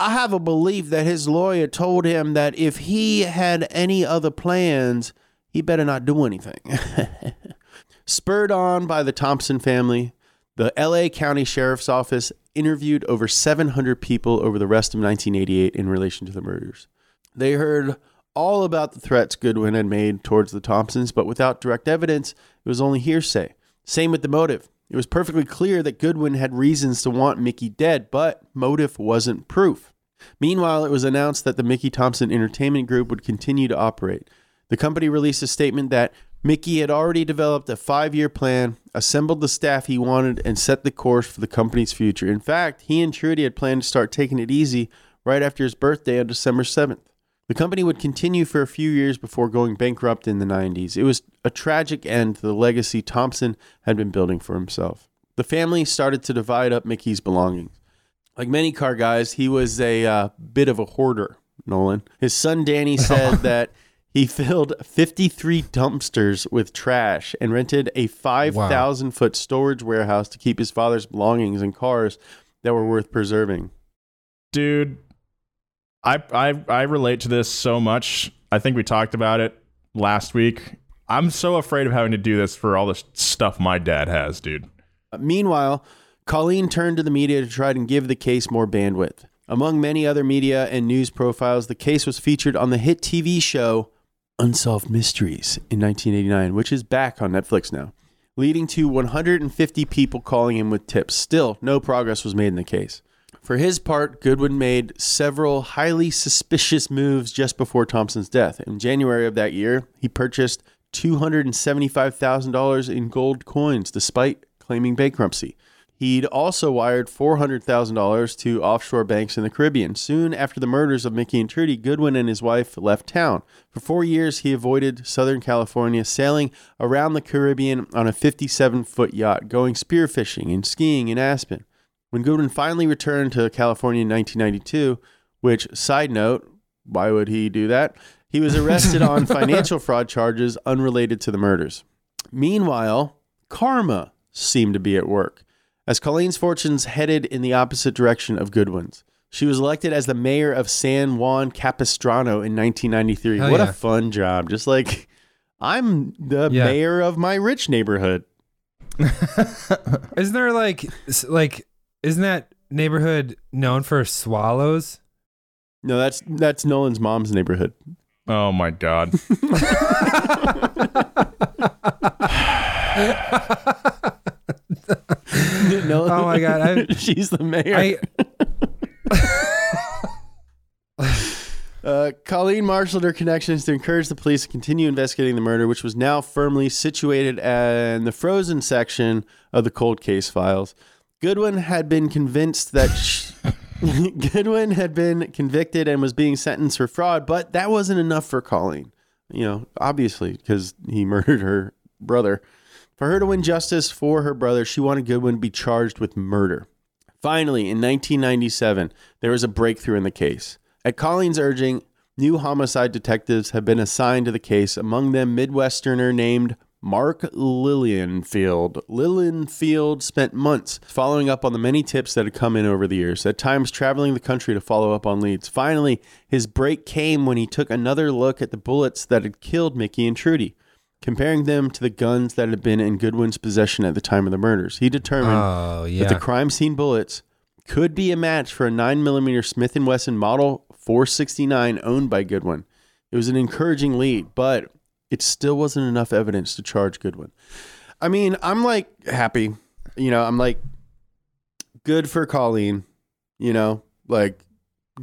I have a belief that his lawyer told him that if he had any other plans, he better not do anything. [laughs] Spurred on by the Thompson family, the LA County Sheriff's Office interviewed over 700 people over the rest of 1988 in relation to the murders. They heard all about the threats Goodwin had made towards the Thompsons, but without direct evidence, it was only hearsay. Same with the motive. It was perfectly clear that Goodwin had reasons to want Mickey dead, but motive wasn't proof. Meanwhile, it was announced that the Mickey Thompson Entertainment Group would continue to operate. The company released a statement that Mickey had already developed a five year plan, assembled the staff he wanted, and set the course for the company's future. In fact, he and Trudy had planned to start taking it easy right after his birthday on December 7th. The company would continue for a few years before going bankrupt in the 90s. It was a tragic end to the legacy Thompson had been building for himself. The family started to divide up Mickey's belongings. Like many car guys, he was a uh, bit of a hoarder, Nolan. His son Danny [laughs] said that he filled 53 dumpsters with trash and rented a 5,000 foot storage warehouse to keep his father's belongings and cars that were worth preserving. dude I, I i relate to this so much i think we talked about it last week i'm so afraid of having to do this for all the stuff my dad has dude Meanwhile, Colleen turned to the media to try and give the case more bandwidth. Among many other media and news profiles, the case was featured on the hit TV show Unsolved Mysteries in 1989, which is back on Netflix now, leading to 150 people calling in with tips. Still, no progress was made in the case. For his part, Goodwin made several highly suspicious moves just before Thompson's death. In January of that year, he purchased $275,000 in gold coins despite claiming bankruptcy. He'd also wired $400,000 to offshore banks in the Caribbean. Soon after the murders of Mickey and Trudy, Goodwin and his wife left town. For four years, he avoided Southern California, sailing around the Caribbean on a 57 foot yacht, going spearfishing and skiing in Aspen. When Goodwin finally returned to California in 1992, which, side note, why would he do that? He was arrested on [laughs] financial fraud charges unrelated to the murders. Meanwhile, karma seemed to be at work. As Colleen's fortunes headed in the opposite direction of Goodwin's, she was elected as the mayor of San Juan Capistrano in 1993. Hell what yeah. a fun job. Just like, I'm the Yeah. mayor of my rich neighborhood. [laughs] Isn't there like like isn't that neighborhood known for swallows? No, that's that's Nolan's mom's neighborhood. oh my god no, [laughs] [laughs] Oh my God, I- [laughs] she's the mayor. I Uh, Colleen marshaled her connections to encourage the police to continue investigating the murder, which was now firmly situated in the frozen section of the cold case files. Goodwin had been convinced that [laughs] sh- [laughs] Goodwin had been convicted and was being sentenced for fraud, but that wasn't enough for Colleen. You know, obviously, because he [laughs] murdered her brother. For her to win justice for her brother, she wanted Goodwin to be charged with murder. Finally, in 1997, there was a breakthrough in the case. At Colleen's urging, new homicide detectives have been assigned to the case, among them Midwesterner named Mark Lilienfeld. Lilienfeld spent months following up on the many tips that had come in over the years, at times traveling the country to follow up on leads. Finally, his break came when he took another look at the bullets that had killed Mickey and Trudy. Comparing them to the guns that had been in Goodwin's possession at the time of the murders, he determined Oh that the crime scene bullets could be a match for a 9mm Smith & Wesson Model 469 owned by Goodwin. It was an encouraging lead, but it still wasn't enough evidence to charge Goodwin. I mean, I'm like happy. You know, I'm like good for Colleen, you know, like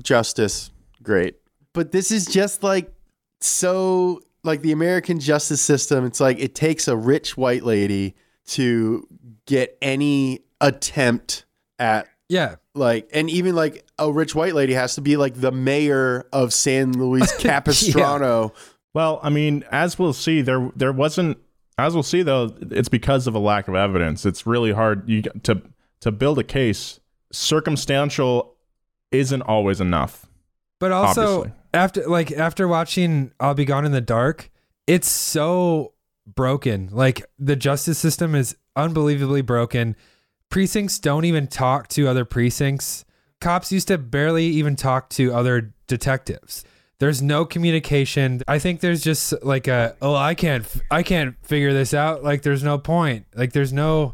justice, great. But this is just like so like the American justice system, it's like it takes a rich white lady to get any attempt at Yeah. like and even like a rich white lady has to be like the mayor of San Luis [laughs] Capistrano. Well, I mean, as we'll see, there there wasn't. As we'll see, though, it's because of a lack of evidence. It's really hard you to to build a case. Circumstantial isn't always enough. But also Obviously. after like after watching I'll Be Gone in the Dark, it's so broken. Like the justice system is unbelievably broken. Precincts don't even talk to other precincts. Cops used to barely even talk to other detectives. There's no communication. I think there's just like a oh I can't I can't figure this out. Like there's no point. Like there's no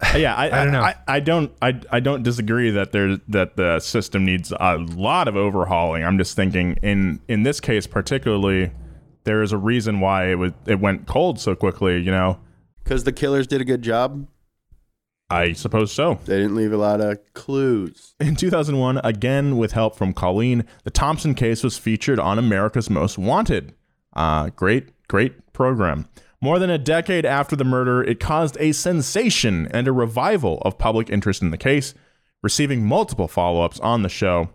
Uh, yeah, I, [laughs] I don't know. I, I don't. I, I don't disagree that there that the system needs a lot of overhauling. I'm just thinking in in this case particularly, there is a reason why it was it went cold so quickly. You know, Because the killers did a good job. I suppose so. They didn't leave a lot of clues. In 2001, again with help from Colleen, the Thompson case was featured on America's Most Wanted. Uh, great, great program. More than a decade after the murder, it caused a sensation and a revival of public interest in the case, receiving multiple follow ups on the show.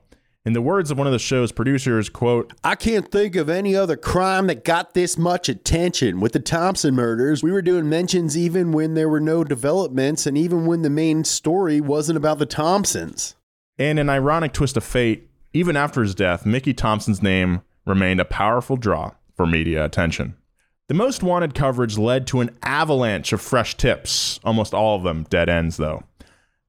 In the words of one of the show's producers, quote, I can't think of any other crime that got this much attention. With the Thompson murders, we were doing mentions even when there were no developments and even when the main story wasn't about the Thompsons. In an ironic twist of fate, even after his death, Mickey Thompson's name remained a powerful draw for media attention. The most wanted coverage led to an avalanche of fresh tips, almost all of them dead ends, though.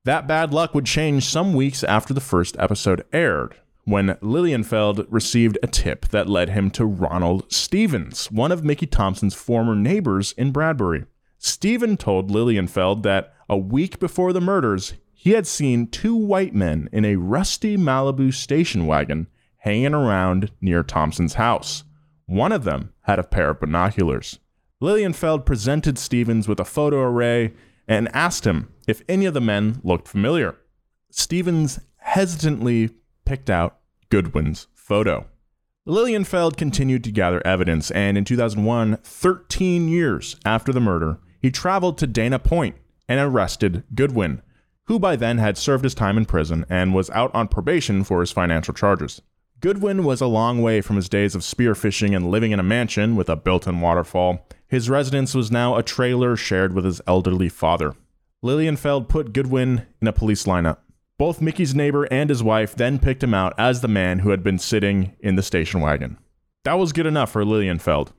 That bad luck would change some weeks after the first episode aired, when Lilienfeld received a tip that led him to Ronald Stevens, one of Mickey Thompson's former neighbors in Bradbury. Steven told Lilienfeld that a week before the murders, he had seen two white men in a rusty Malibu station wagon hanging around near Thompson's house. One of them had a pair of binoculars. Lilienfeld presented Stevens with a photo array and asked him if any of the men looked familiar. Stevens hesitantly picked out Goodwin's photo. Lilienfeld continued to gather evidence, and in 2001, 13 years after the murder, he traveled to Dana Point and arrested Goodwin, who by then had served his time in prison and was out on probation for his financial charges. Goodwin was a long way from his days of spearfishing and living in a mansion with a built in waterfall. His residence was now a trailer shared with his elderly father. Lilienfeld put Goodwin in a police lineup. Both Mickey's neighbor and his wife then picked him out as the man who had been sitting in the station wagon. That was good enough for Lilienfeld.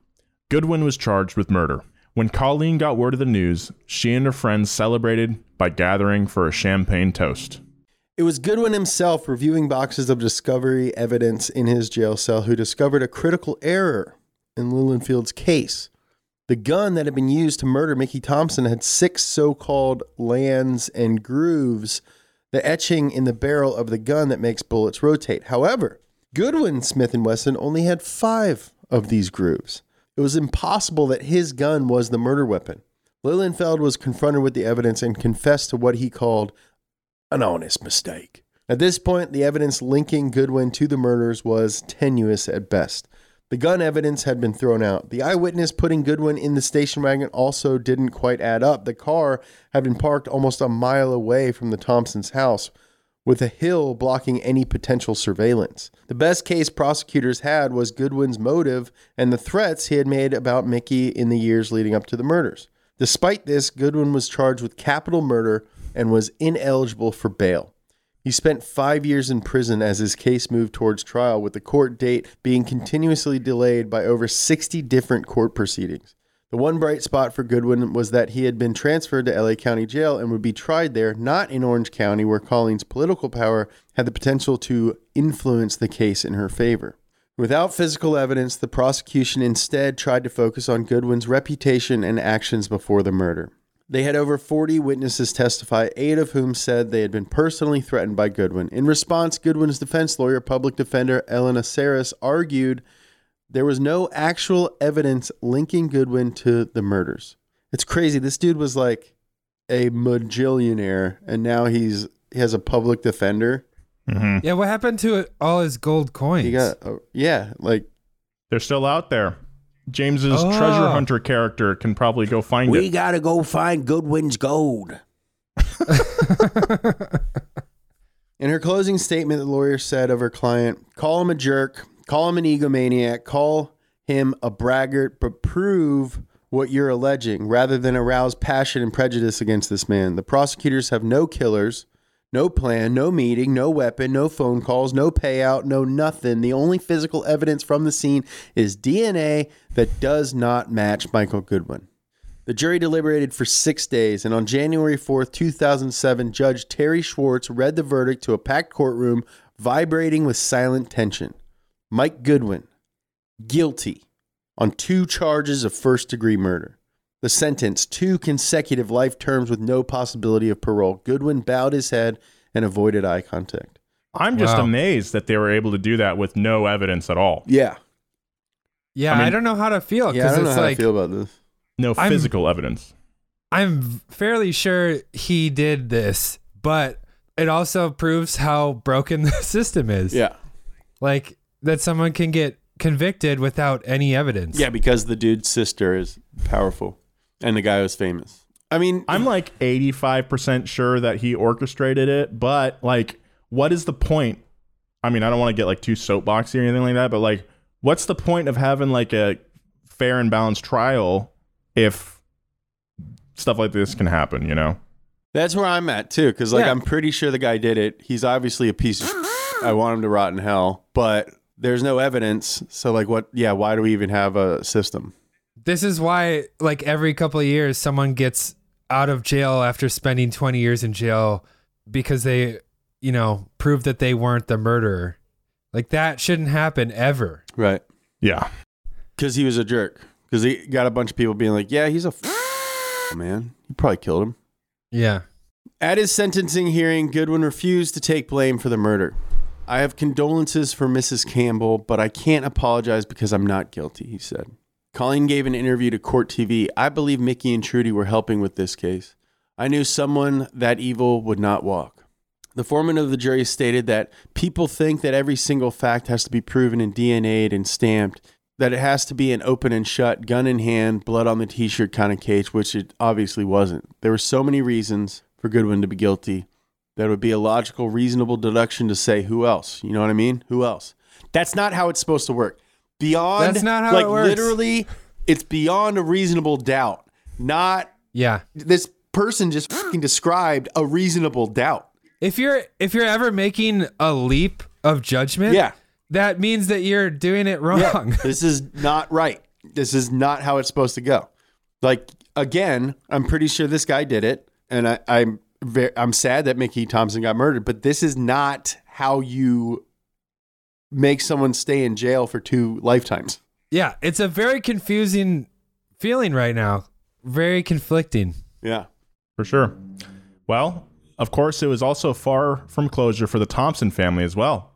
Goodwin was charged with murder. When Colleen got word of the news, she and her friends celebrated by gathering for a champagne toast. It was Goodwin himself reviewing boxes of discovery evidence in his jail cell who discovered a critical error in Lilienfeld's case. The gun that had been used to murder Mickey Thompson had six so called lands and grooves, the etching in the barrel of the gun that makes bullets rotate. However, Goodwin Smith and Wesson only had five of these grooves. It was impossible that his gun was the murder weapon. Lilienfeld was confronted with the evidence and confessed to what he called an honest mistake. At this point, the evidence linking Goodwin to the murders was tenuous at best. The gun evidence had been thrown out. The eyewitness putting Goodwin in the station wagon also didn't quite add up. The car had been parked almost a mile away from the Thompsons' house, with a hill blocking any potential surveillance. The best case prosecutors had was Goodwin's motive and the threats he had made about Mickey in the years leading up to the murders. Despite this, Goodwin was charged with capital murder and was ineligible for bail. He spent five years in prison as his case moved towards trial, with the court date being continuously delayed by over 60 different court proceedings. The one bright spot for Goodwin was that he had been transferred to LA County Jail and would be tried there, not in Orange County, where Colleen's political power had the potential to influence the case in her favor. Without physical evidence, the prosecution instead tried to focus on Goodwin's reputation and actions before the murder. They had over 40 witnesses testify, eight of whom said they had been personally threatened by Goodwin. In response, Goodwin's defense lawyer, public defender Elena Saris, argued there was no actual evidence linking Goodwin to the murders. It's crazy. This dude was like a majillionaire, and now he's he has a public defender. Yeah, what happened to all his gold coins? He got, uh, yeah, like They're still out there. James's Oh. treasure hunter character can probably go find We it. gotta go find Goodwin's gold. [laughs] In her closing statement, the lawyer said of her client, call him a jerk, call him an egomaniac, call him a braggart, but prove what you're alleging rather than arouse passion and prejudice against this man. The prosecutors have no killers, no plan, no meeting, no weapon, no phone calls, no payout, no nothing. The only physical evidence from the scene is DNA that does not match Michael Goodwin. The jury deliberated for six days, and on January 4th, 2007, Judge Terry Schwartz read the verdict to a packed courtroom vibrating with silent tension. Mike Goodwin, guilty on two charges of first degree murder. The sentence, two consecutive life terms with no possibility of parole. Goodwin bowed his head and avoided eye contact. I'm just Wow. amazed that they were able to do that with no evidence at all. Yeah. Yeah, I I, don't know how to feel Yeah, I don't know how like I feel about this. No I'm- physical evidence. I'm fairly sure he did this, but it also proves how broken [laughs] the system is. Yeah. Like that someone can get convicted without any evidence. Yeah, because the dude's sister is powerful and the guy was famous. I mean, I'm like 85% sure that he orchestrated it, but like, what is the point? I mean, I don't want to get like too soapboxy or anything like that, but like, what's the point of having like a fair and balanced trial if stuff like this can happen, you know? That's where I'm at too, because like Yeah. I'm pretty sure the guy did it. He's obviously a piece of. I want him to rot in hell, but there's no evidence. So like, what? Yeah, why do we even have a system? This is why, like, every couple of years, someone gets out of jail after spending 20 years in jail because they, you know, prove that they weren't the murderer. Like, that shouldn't happen ever. Right. Yeah. Because he was a jerk. Because he got a bunch of people being like, "Yeah, he's a f- [laughs] man. He probably killed him." Yeah. At his sentencing hearing, Goodwin refused to take blame for the murder. I have condolences for Mrs. Campbell, but I can't apologize because I'm not guilty, he said. Colleen gave an interview to Court TV. I believe Mickey and Trudy were helping with this case. I knew someone that evil would not walk. The foreman of the jury stated that people think that every single fact has to be proven and DNA'd and stamped, that it has to be an open and shut, gun in hand, blood on the t shirt kind of case, which it obviously wasn't. There were so many reasons for Goodwin to be guilty that it would be a logical, reasonable deduction to say, who else? You know what I mean? Who else? That's not how it's supposed to work. Beyond, That's not how like it works. literally, it's beyond a reasonable doubt. Not Yeah. this person just mm. fucking described a reasonable doubt. If you're if you're ever making a leap of judgment, Yeah. that means that you're doing it wrong. Yeah, [laughs] this is not right. This is not how it's supposed to go. Like again, I'm pretty sure this guy did it, and I, I'm very, I'm sad that Mickey Thompson got murdered. But this is not how you make someone stay in jail for two lifetimes. Yeah, it's a very confusing feeling right now. Very conflicting. Yeah, For sure. Well, of course, it was also far from closure for the Thompson family as well.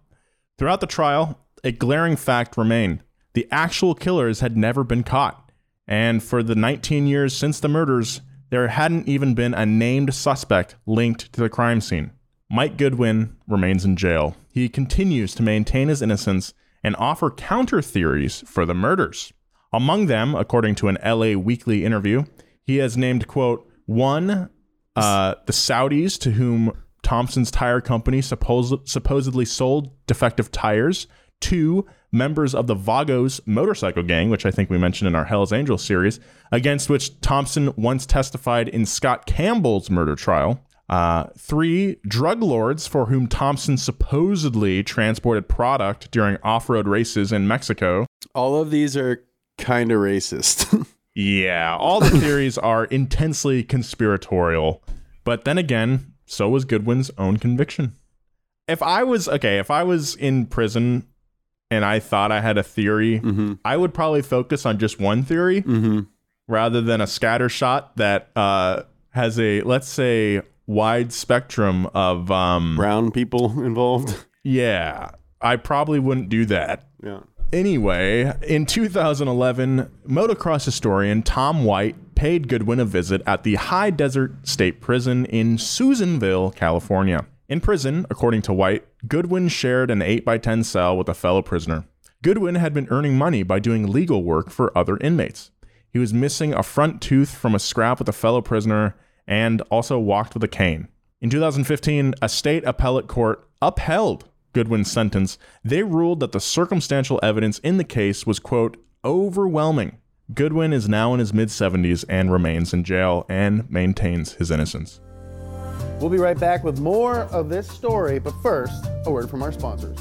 Throughout the trial, a glaring fact remained the actual killers had never been caught. And for the 19 years since the murders, there hadn't even been a named suspect linked to the crime scene. Mike Goodwin remains in jail. He continues to maintain his innocence and offer counter theories for the murders. Among them, according to an LA Weekly interview, he has named, quote, one, uh, the Saudis to whom Thompson's tire company suppos- supposedly sold defective tires, two, members of the Vagos motorcycle gang, which I think we mentioned in our Hell's Angels series, against which Thompson once testified in Scott Campbell's murder trial. Uh, three, drug lords for whom Thompson supposedly transported product during off road races in Mexico. all of these are kind of racist. [laughs] Yeah, all the [laughs] theories are intensely conspiratorial. But then again, so was Goodwin's own conviction. If I was, okay, if I was in prison and I thought I had a theory, mm-hmm. I would probably focus on just one theory Mm-hmm. rather than a scatter shot that uh, has a, let's say, wide spectrum of, um, Brown people [laughs] involved. yeah, I probably wouldn't do that. Yeah. Anyway, in 2011, motocross historian Tom White paid Goodwin a visit at the High Desert State Prison in Susanville, California. In prison, according to White, Goodwin shared an 8x10 cell with a fellow prisoner. Goodwin had been earning money by doing legal work for other inmates. He was missing a front tooth from a scrap with a fellow prisoner and also walked with a cane. In 2015, a state appellate court upheld Goodwin's sentence. They ruled that the circumstantial evidence in the case was, quote, overwhelming. Goodwin is now in his mid 70s and remains in jail and maintains his innocence. We'll be right back with more of this story, but first, a word from our sponsors.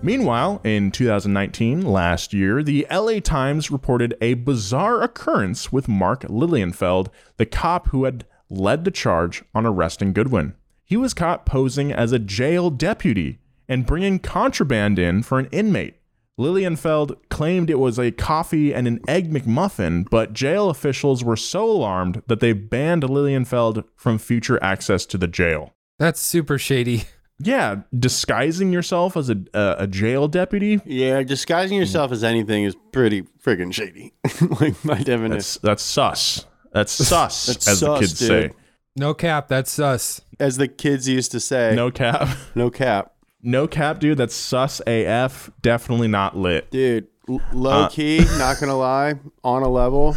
Meanwhile, in 2019, last year, the LA Times reported a bizarre occurrence with Mark Lilienfeld, the cop who had led the charge on arresting Goodwin. He was caught posing as a jail deputy and bringing contraband in for an inmate. Lilienfeld claimed it was a coffee and an egg McMuffin, but jail officials were so alarmed that they banned Lilienfeld from future access to the jail. That's super shady. [laughs] Yeah, disguising yourself as a a, a jail deputy. Yeah, disguising yourself as anything is pretty friggin' shady. [laughs] like my definition. That's that's sus. That's [laughs] sus, That's as the kids dude. say. No cap. That's us. As the kids used to say. No cap. [laughs] No cap. No cap, dude. That's sus AF. Definitely not lit. Dude, l- low Uh, key, not gonna lie, on a level,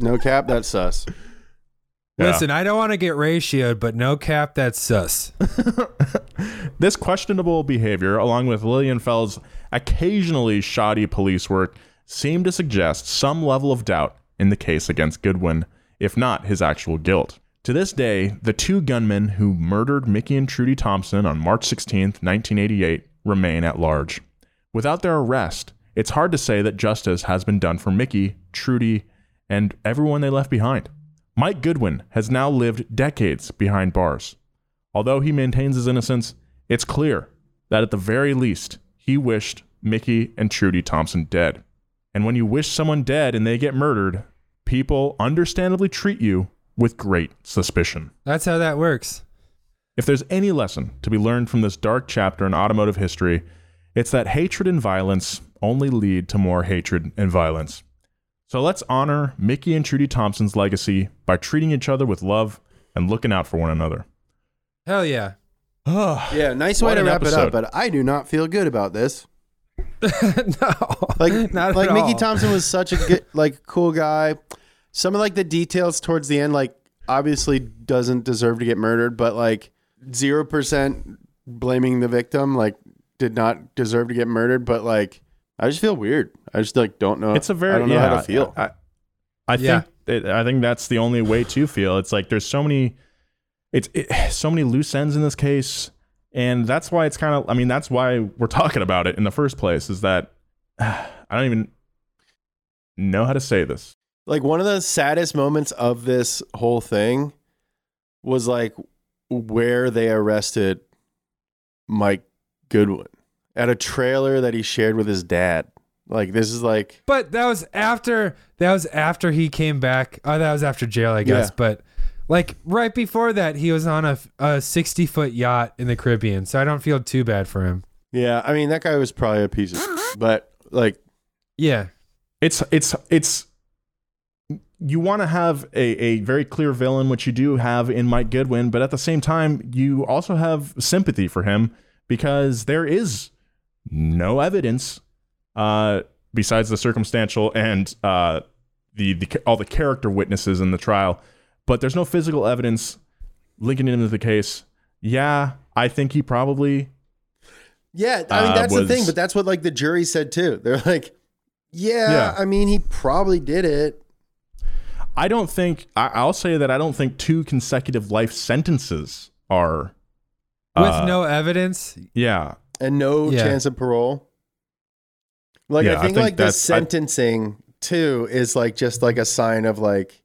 no cap, that's sus. Listen, I don't want to get ratioed, but no cap. That's sus. [laughs] This questionable behavior, along with Lilienfeld's occasionally shoddy police work, seemed to suggest some level of doubt in the case against Goodwin, if not his actual guilt. To this day, the two gunmen who murdered Mickey and Trudy Thompson on March 16, 1988, remain at large. Without their arrest, it's hard to say that justice has been done for Mickey, Trudy, and everyone they left behind. Mike Goodwin has now lived decades behind bars. Although he maintains his innocence, it's clear that at the very least, he wished Mickey and Trudy Thompson dead. And when you wish someone dead and they get murdered, people understandably treat you with great suspicion. That's how that works. If there's any lesson to be learned from this dark chapter in automotive history, it's that hatred and violence only lead to more hatred and violence. So let's honor Mickey and Trudy Thompson's legacy by treating each other with love and looking out for one another. Hell yeah. Ah, yeah, nice way to an wrap it up, but I do not feel good about this. [laughs] no. Like, [laughs] Not like at Mickey all. Thompson was such a [laughs] good, like, cool guy. Some of like the details towards the end, like, obviously doesn't deserve to get murdered, but like zero percent blaming the victim, like, did not deserve to get murdered. But like, I just feel weird. I just like don't know. It's a very I don't know yeah, how to feel. I, I Yeah. think it, I think that's the only way to feel. It's like there's so many, it's it, [sighs] so many loose ends in this case, and that's why it's kind of. I mean, that's why we're talking about it in the first place. Is that [sighs] I don't even know how to say this. like one of the saddest moments of this whole thing was like where they arrested Mike Goodwin at a trailer that he shared with his dad. Like this is like But that was after that was after he came back. Oh, that was after jail, I guess. Yeah. But like right before that, he was on a, a sixty foot yacht in the Caribbean. So I don't feel too bad for him. yeah, I mean that guy was probably a piece of but like Yeah. It's it's it's. You want to have a, a very clear villain, which you do have in Mike Goodwin, but at the same time, you also have sympathy for him because there is no evidence uh, besides the circumstantial and uh, the, the all the character witnesses in the trial, but there's no physical evidence linking him to the case. Yeah, I think he probably Yeah, I mean Uh, that's the thing, but that's what like the jury said too. They're like, yeah, Yeah. I mean he probably did it. I don't think I, I'll say that I don't think two consecutive life sentences are With uh, no evidence. yeah and no Yeah. chance of parole. Like Yeah, I I think, think like the that's- I- sentencing too is like just like a sign of like,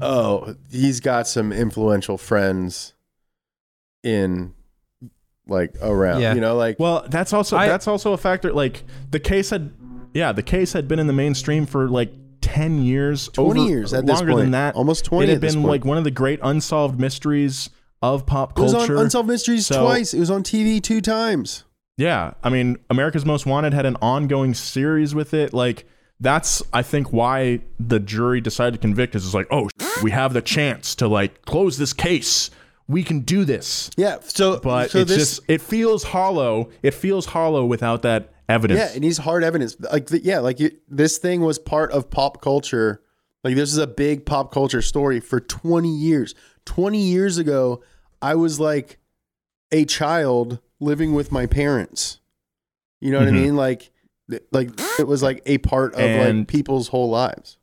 oh, he's got some influential friends in like around. Yeah. You know, like Well, that's also I- that's also a factor. Like the case had, yeah, the case had been in the mainstream for like ten years, 20 over- years at this longer than that, Almost 20 It had at this been point. like one of the great unsolved mysteries of pop culture it was culture. on Unsolved Mysteries So- twice. It was on TV two times. Yeah, I mean, America's Most Wanted had an ongoing series with it. Like that's, I think, why the jury decided to convict. Is it's like, oh, we have the chance to like close this case we can do this. Yeah. So, But so it's this, just it feels hollow. It feels hollow without that evidence. Yeah, it needs hard evidence. Like the, yeah, like you, this thing was part of pop culture. Like this is a big pop culture story for 20 years. 20 years ago, I was like a child living with my parents. You know what Mhm. I mean? Like like it was like a part of like people's whole lives.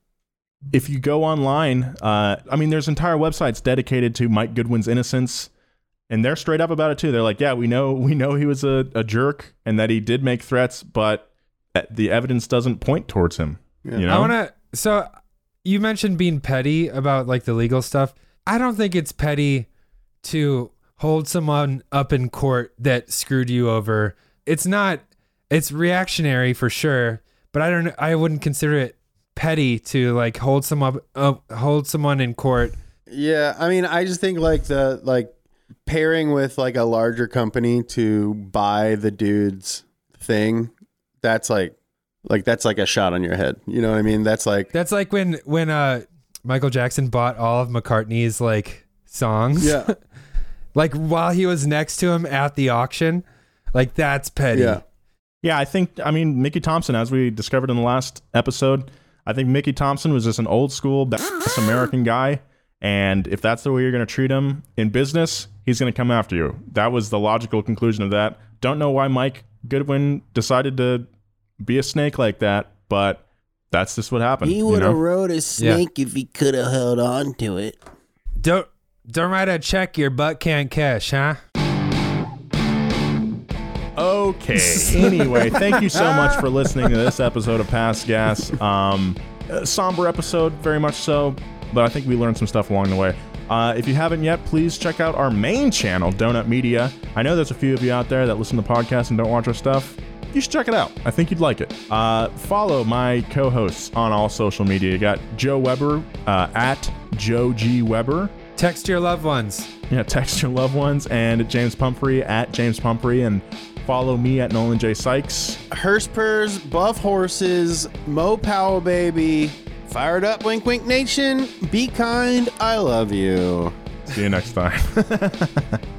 if you go online, uh, I mean, there's entire websites dedicated to Mike Goodwin's innocence, and they're straight up about it too. They're like, yeah, we know, we know he was a, a jerk and that he did make threats, but uh, the evidence doesn't point towards him. You know, I want to. So you mentioned being petty about like the legal stuff. I don't think it's petty to hold someone up in court that screwed you over. It's not. It's reactionary for sure, but I don't. I wouldn't consider it petty to like hold someone up, uh, hold someone in court. Yeah, I mean, I just think like the like pairing with like a larger company to buy the dude's thing. That's like like that's like a shot on your head. You know what I mean? That's like That's like when when uh Michael Jackson bought all of McCartney's like songs. yeah, [laughs] like while he was next to him at the auction. Like that's petty. yeah. Yeah, I think I mean Mickey Thompson, as we discovered in the last episode, I think Mickey Thompson was just an old school badass American guy, and if that's the way you're going to treat him in business, he's going to come after you. That was the logical conclusion of that. Don't know why Mike Goodwin decided to be a snake like that, but that's just what happened. He would have know? rode a snake if he could have held on to it. Don't don't write a check your butt can't cash, huh? Okay. [laughs] anyway, thank you so much for [laughs] listening to this episode of Past Gas. Um, somber episode, very much so, but I think we learned some stuff along the way. Uh, if you haven't yet, please check out our main channel, Donut Media. I know there's a few of you out there that listen to podcasts and don't watch our stuff. You should check it out. I think you'd like it. Uh, follow my co-hosts on all social media. You got Joe Weber uh, at Joe G Weber. Text your loved ones. Yeah, text your loved ones and James Pumphrey at James Pumphrey and follow me at Nolan J Sykes. Hurspers, Buff Horses, Mo Powell Baby, Fired Up Wink Wink Nation, Be Kind, I Love You. See you next time. [laughs]